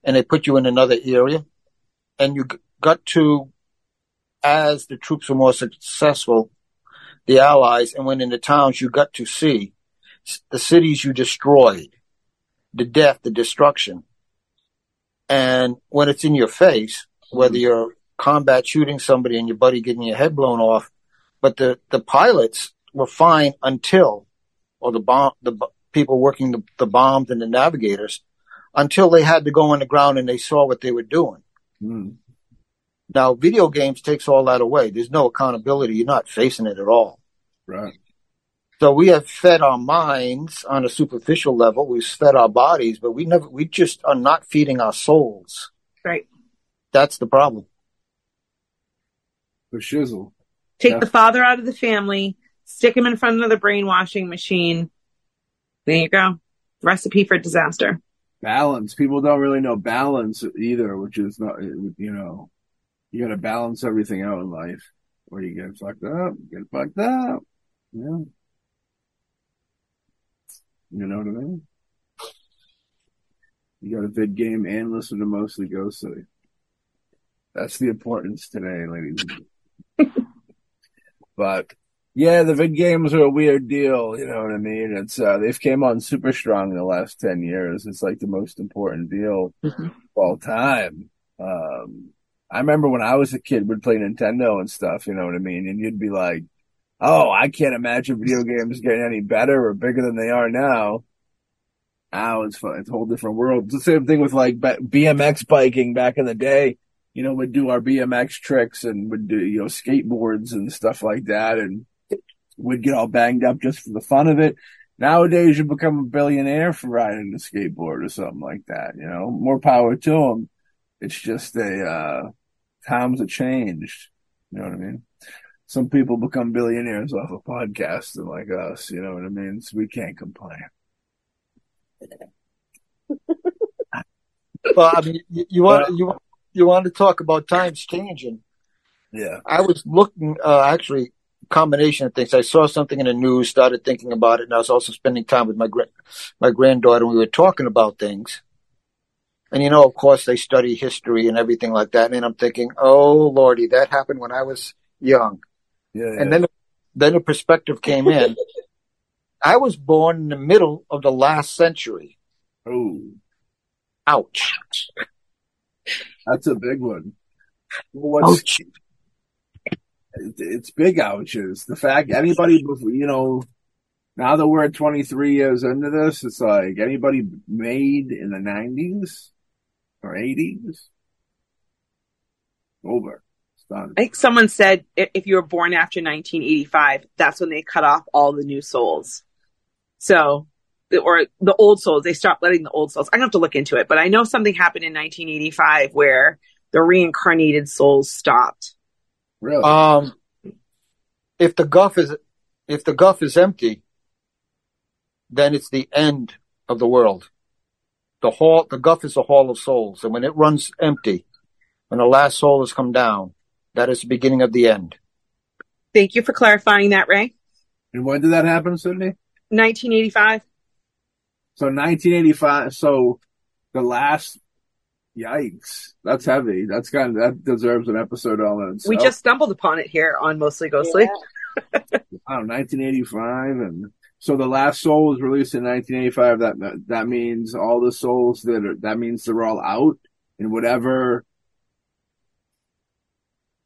and they put you in another area and you got to, as the troops were more successful, the allies and went into towns, you got to see the cities you destroyed, the death, the destruction. And when it's in your face, whether mm-hmm. you're combat shooting somebody and your buddy getting your head blown off, but the, the pilots were fine until, or the bomb, the people working the, the bombs and the navigators, until they had to go on the ground and they saw what they were doing. Mm. Now, video games takes all that away. There's no accountability. You're not facing it at all. Right. So we have fed our minds on a superficial level. We've fed our bodies, but we never, we just are not feeding our souls. Right. That's the problem. For shizzle. Take Yeah. the father out of the family, stick him in front of the brainwashing machine. There you go. Recipe for disaster. Balance. People don't really know balance either, which is not, you know, you got to balance everything out in life, or you get fucked up, get fucked up. Yeah. You know what I mean? You got a vid game and listen to mostly ghostly. That's the importance today, ladies. and gentlemen. but yeah, the vid games are a weird deal. You know what I mean? It's uh, they've came on super strong in the last ten years. It's like the most important deal Mhm. of all time. Um, I remember when I was a kid, we'd play Nintendo and stuff, you know what I mean? And you'd be like, oh, I can't imagine video games getting any better or bigger than they are now. Now it's fun. It's a whole different world. It's the same thing with like BMX biking back in the day. You know, we'd do our BMX tricks and would do, you know, skateboards and stuff like that. And we'd get all banged up just for the fun of it. Nowadays, you become a billionaire for riding a skateboard or something like that. You know, more power to them. It's just a, uh, times have changed. You know what I mean? Some people become billionaires off of podcasting like us. You know what I mean? So we can't complain. well, I mean, you, you want you you want to talk about times changing? Yeah, I was looking uh, actually combination of things. I saw something in the news, started thinking about it, and I was also spending time with my gra- my granddaughter. and We were talking about things, and you know, of course, they study history and everything like that. And I'm thinking, oh lordy, that happened when I was young. Yeah, yeah. And then then the perspective came in. I was born in the middle of the last century. Oh, ouch! That's a big one. What's, ouch it's big ouches. The fact anybody, you know, now that we're 23 years into this, it's like anybody made in the 90s or 80s, over. I think someone said if you were born after 1985, that's when they cut off all the new souls. So, or the old souls, they stopped letting the old souls. I'm gonna have to look into it, but I know something happened in 1985 where the reincarnated souls stopped. Really? Um, if the guff is if the guff is empty, then it's the end of the world. The hall, the guff is the hall of souls, and when it runs empty, when the last soul has come down, that is the beginning of the end. Thank you for clarifying that, Ray. And when did that happen, Cindy? 1985. So 1985. So the last Yikes. That's heavy. That's kind of, that deserves an episode all in itself. We just stumbled upon it here on Mostly Ghostly. Yeah. wow, 1985. And so the last soul was released in 1985. That, that means all the souls that are, that means they're all out and whatever.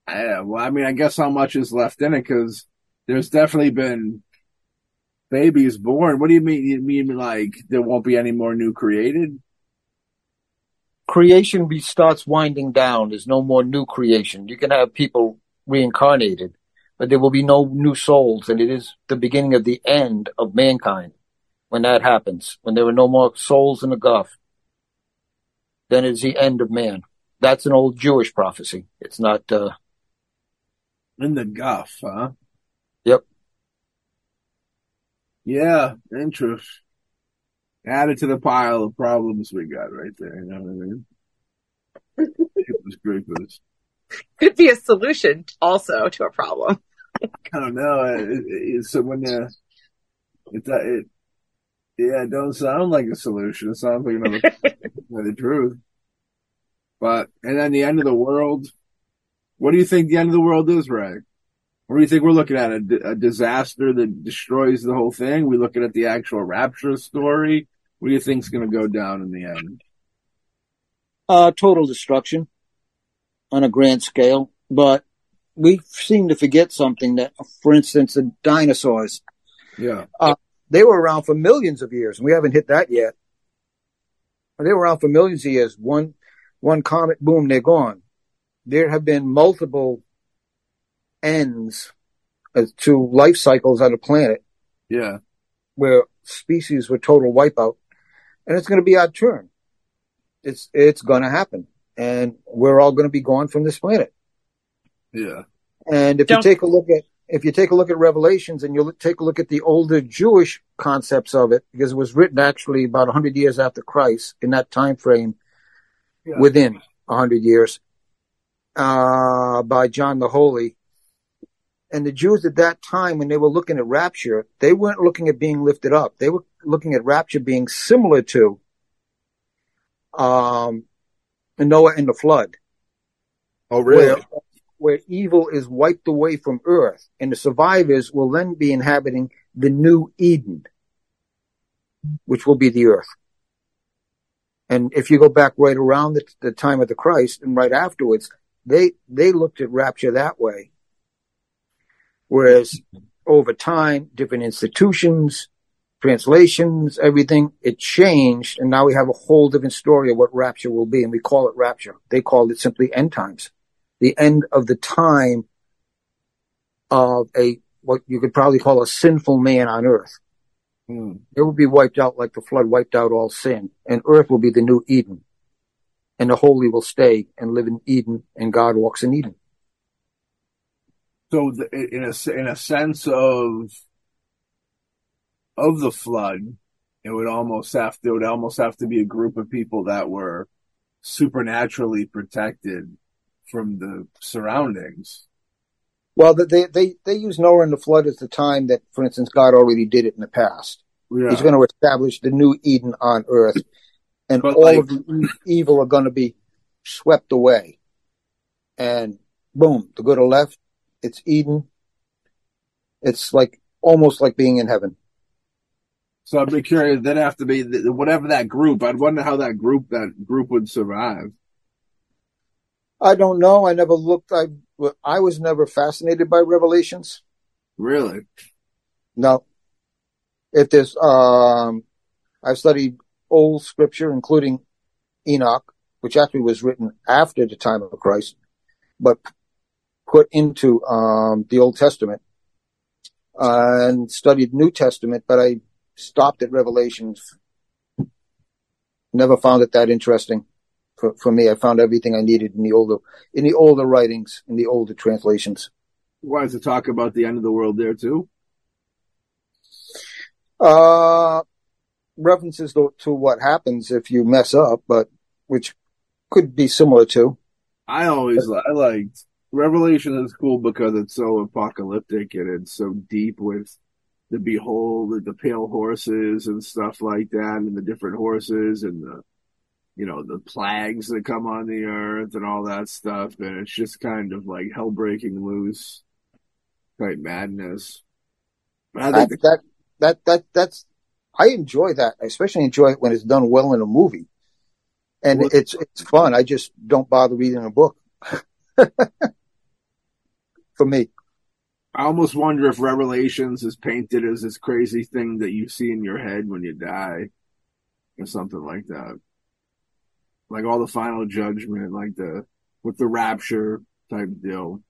Yeah, well, I mean, I guess how much is left in it because there's definitely been babies born. What do you mean? You mean like there won't be any more new created? Creation be, starts winding down. There's no more new creation. You can have people reincarnated, but there will be no new souls, and it is the beginning of the end of mankind when that happens. When there are no more souls in the guff. then it's the end of man. That's an old Jewish prophecy. It's not uh, in the guff, huh? Yep. Yeah, interest added to the pile of problems we got right there. You know what I mean? it was great for this. Could be a solution also to a problem. I don't know. It, it, so when uh, you, it, uh, it, yeah, it don't sound like a solution. It sounds like another, the truth. But, and then the end of the world. What do you think the end of the world is, Ray? What do you think we're looking at? A, a disaster that destroys the whole thing? We looking at the actual rapture story? What do you think's going to go down in the end? Uh, total destruction on a grand scale. But we seem to forget something that, for instance, the dinosaurs. Yeah. Uh, they were around for millions of years, and we haven't hit that yet. They were around for millions of years. One, one comet, boom, they're gone. There have been multiple ends to life cycles on the planet. Yeah. Where species were total wipeout and it's going to be our turn. It's it's going to happen, and we're all going to be gone from this planet. Yeah. And if Don't... you take a look at if you take a look at Revelations and you take a look at the older Jewish concepts of it, because it was written actually about 100 years after Christ in that time frame, yeah. within 100 years, uh, by John the Holy. And the Jews at that time, when they were looking at rapture, they weren't looking at being lifted up. They were looking at rapture being similar to um, Noah and the flood. Oh, really? Where, where evil is wiped away from earth, and the survivors will then be inhabiting the new Eden, which will be the earth. And if you go back right around the, the time of the Christ and right afterwards, they they looked at rapture that way. Whereas over time, different institutions, translations, everything, it changed, and now we have a whole different story of what rapture will be, and we call it rapture. They called it simply end times, the end of the time of a what you could probably call a sinful man on earth. Hmm. It will be wiped out like the flood wiped out all sin, and earth will be the new Eden, and the holy will stay and live in Eden, and God walks in Eden. So the, in a in a sense of of the flood, it would almost have to it would almost have to be a group of people that were supernaturally protected from the surroundings. Well, they they they use Noah and the flood as the time that, for instance, God already did it in the past. Yeah. He's going to establish the new Eden on earth, and But all like- of the evil are going to be swept away. And boom, the good are left. It's Eden. It's like almost like being in heaven. So I'd be curious. There'd have to be whatever that group. I'd wonder how that group that group would survive. I don't know. I never looked. I I was never fascinated by revelations. Really? No. If there's, um, I've studied old scripture, including Enoch, which actually was written after the time of Christ, but put into, um, the Old Testament, uh, and studied New Testament, but I stopped at Revelations. Never found it that interesting for, for me. I found everything I needed in the older, in the older writings, in the older translations. Why is to talk about the end of the world there too? Uh, references to, to what happens if you mess up, but which could be similar to. I always I liked Revelation is cool because it's so apocalyptic and it's so deep with the behold, with the pale horses and stuff like that, and the different horses and the you know the plagues that come on the earth and all that stuff, and it's just kind of like hell breaking loose type madness. That, think that, that, that, that's, I enjoy that. I especially enjoy it when it's done well in a movie. And it's, it's fun. I just don't bother reading a book. For me. I almost wonder if Revelations is painted as this crazy thing that you see in your head when you die, or something like that. Like all the final judgment, like the with the rapture type deal.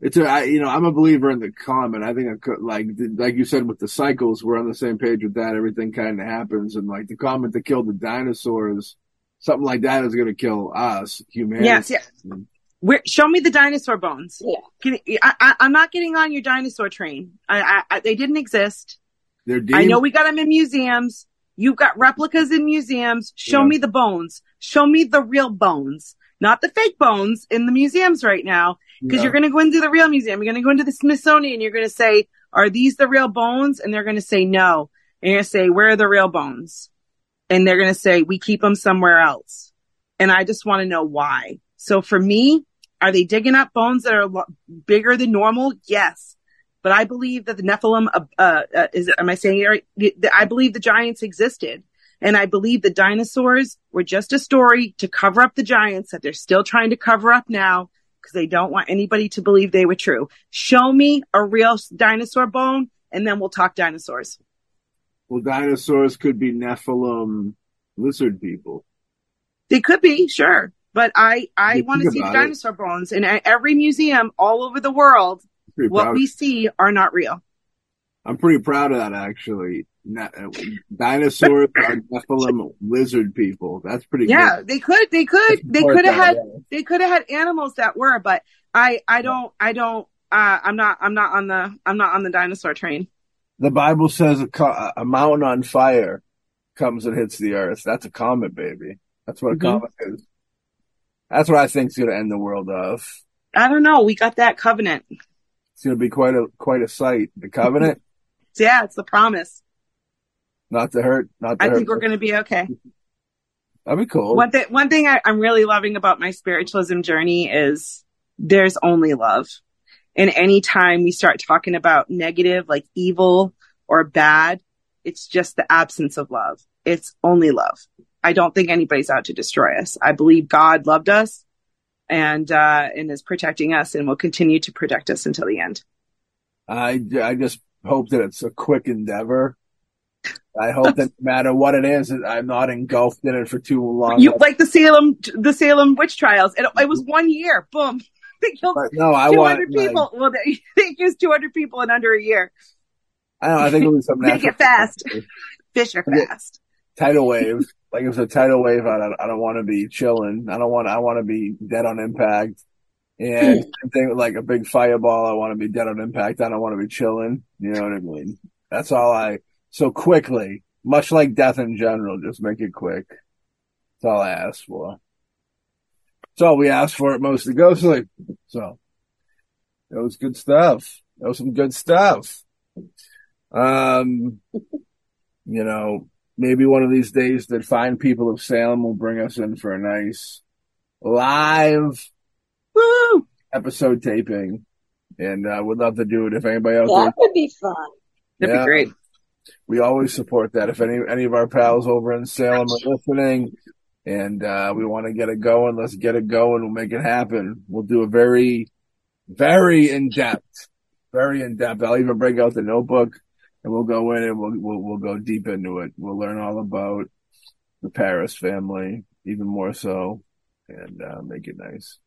It's a, I, you know, I'm a believer in the comet. I think, I could, like, like you said with the cycles, we're on the same page with that. Everything kind of happens, and like the comet that killed the dinosaurs, something like that is going to kill us, humanity. Yes, yes. Where, show me the dinosaur bones. Yeah. Can, I, I, I'm not getting on your dinosaur train. I, I, I, they didn't exist. They're I know we got them in museums. You've got replicas in museums. Show Yeah. me the bones. Show me the real bones, not the fake bones in the museums right now. Because Yeah. you're going to go into the real museum. You're going to go into the Smithsonian. You're going to say, are these the real bones? And they're going to say no. And you're going to say, where are the real bones? And they're going to say, we keep them somewhere else. And I just want to know why. So for me, are they digging up bones that are lo- bigger than normal? Yes. But I believe that the Nephilim, uh, uh, uh, is, am I saying it right? I believe the giants existed. And I believe the dinosaurs were just a story to cover up the giants that they're still trying to cover up now because they don't want anybody to believe they were true. Show me a real dinosaur bone and then we'll talk dinosaurs. Well, dinosaurs could be Nephilim lizard people. They could be, sure. But I, I want to see the about it. dinosaur bones in every museum all over the world. What we see are not real. I'm pretty proud of that actually. Uh, dinosaurs are Nephilim lizard people. That's pretty Yeah, good. they could, they could, they could have had, yeah. they could have had animals that were, but I, I don't, I don't, uh, I'm not, I'm not on the, I'm not on the dinosaur train. The Bible says a, a mountain on fire comes and hits the earth. That's a comet, baby. That's what a Mhm. comet is. That's what I think is going to end the world of. I don't know. We got that covenant. It's going to be quite a quite a sight. The covenant, Yeah, it's the promise. not to hurt, not to I hurt. think we're going to be okay. That'd be cool. One thing, one thing I, I'm really loving about my spiritualism journey is there's only love. And anytime we start talking about negative, like evil or bad, it's just the absence of love. It's only love. I don't think anybody's out to destroy us. I believe God loved us and uh, and is protecting us and will continue to protect us until the end. I, I just hope that it's a quick endeavor. I hope that no matter what it is, I'm not engulfed in it for too long. You like the Salem the Salem witch trials. It, it was one year. Boom. They killed But no, I 200 want people. like, well, they, they used 200 people in under a year. I don't know. I think it was some Make it fast. Fish are fast. tidal wave. Like it was a tidal wave, I don't, I don't want to be chilling. I don't want. I want to be dead on impact. And same thing with like a big fireball. I want to be dead on impact. I don't want to be chilling. You know what I mean? That's all I. So quickly, much like death in general, just make it quick. That's all I ask for. That's all we asked for at mostly ghostly. So that was good stuff. That was some good stuff. Um, you know, maybe one of these days the fine people of Salem will bring us in for a nice live Woo! episode taping. And uh, would love to do it if anybody else That would be fun. That'd Yeah. be great. we always support that. If any any of our pals over in Salem are listening and uh, we want to get it going, let's get it going. We'll make it happen. We'll do a very, very in depth, very in depth. I'll even bring out the notebook and we'll go in and we'll we'll, we'll go deep into it. We'll learn all about the Parris family, even more so, and uh, make it nice.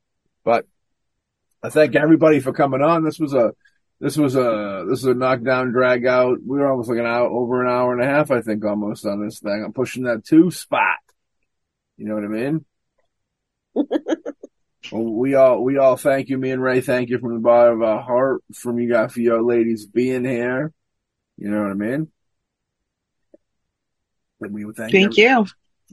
But I thank everybody for coming on. This was a this was a this is a knockdown drag out. We were almost like an hour over an hour and a half, I think, almost on this thing. I'm pushing that two spot. You know what I mean? well, we all we all thank you. Me and Ray thank you from the bottom of our heart from you guys for your ladies being here. You know what I mean? And we would thank Thank you.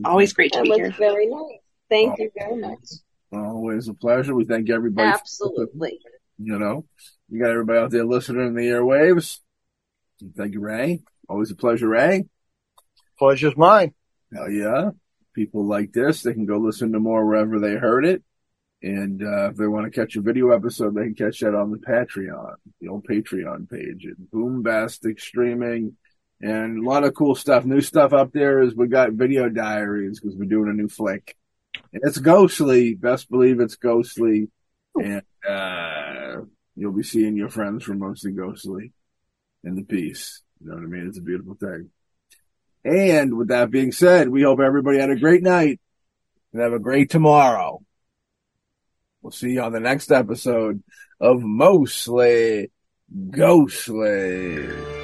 Always great to That be here. very nice. Thank you very much. Always a pleasure. We thank everybody. for- Absolutely. You know, you got everybody out there listening in the airwaves. Thank you, Ray. Always a pleasure, Ray. Pleasure's mine. Hell yeah. People like this, they can go listen to more wherever they heard it. And uh, if they want to catch a video episode, they can catch that on the Patreon, the old Patreon page at Boombastic Streaming. And a lot of cool stuff. New stuff up there is we got video diaries because we're doing a new flick. And it's ghostly. Best believe it's ghostly. And uh, you'll be seeing your friends from Mostly Ghostly in the piece. You know what I mean? It's a beautiful thing. And with that being said, we hope everybody had a great night and have a great tomorrow. We'll see you on the next episode of Mostly Ghostly.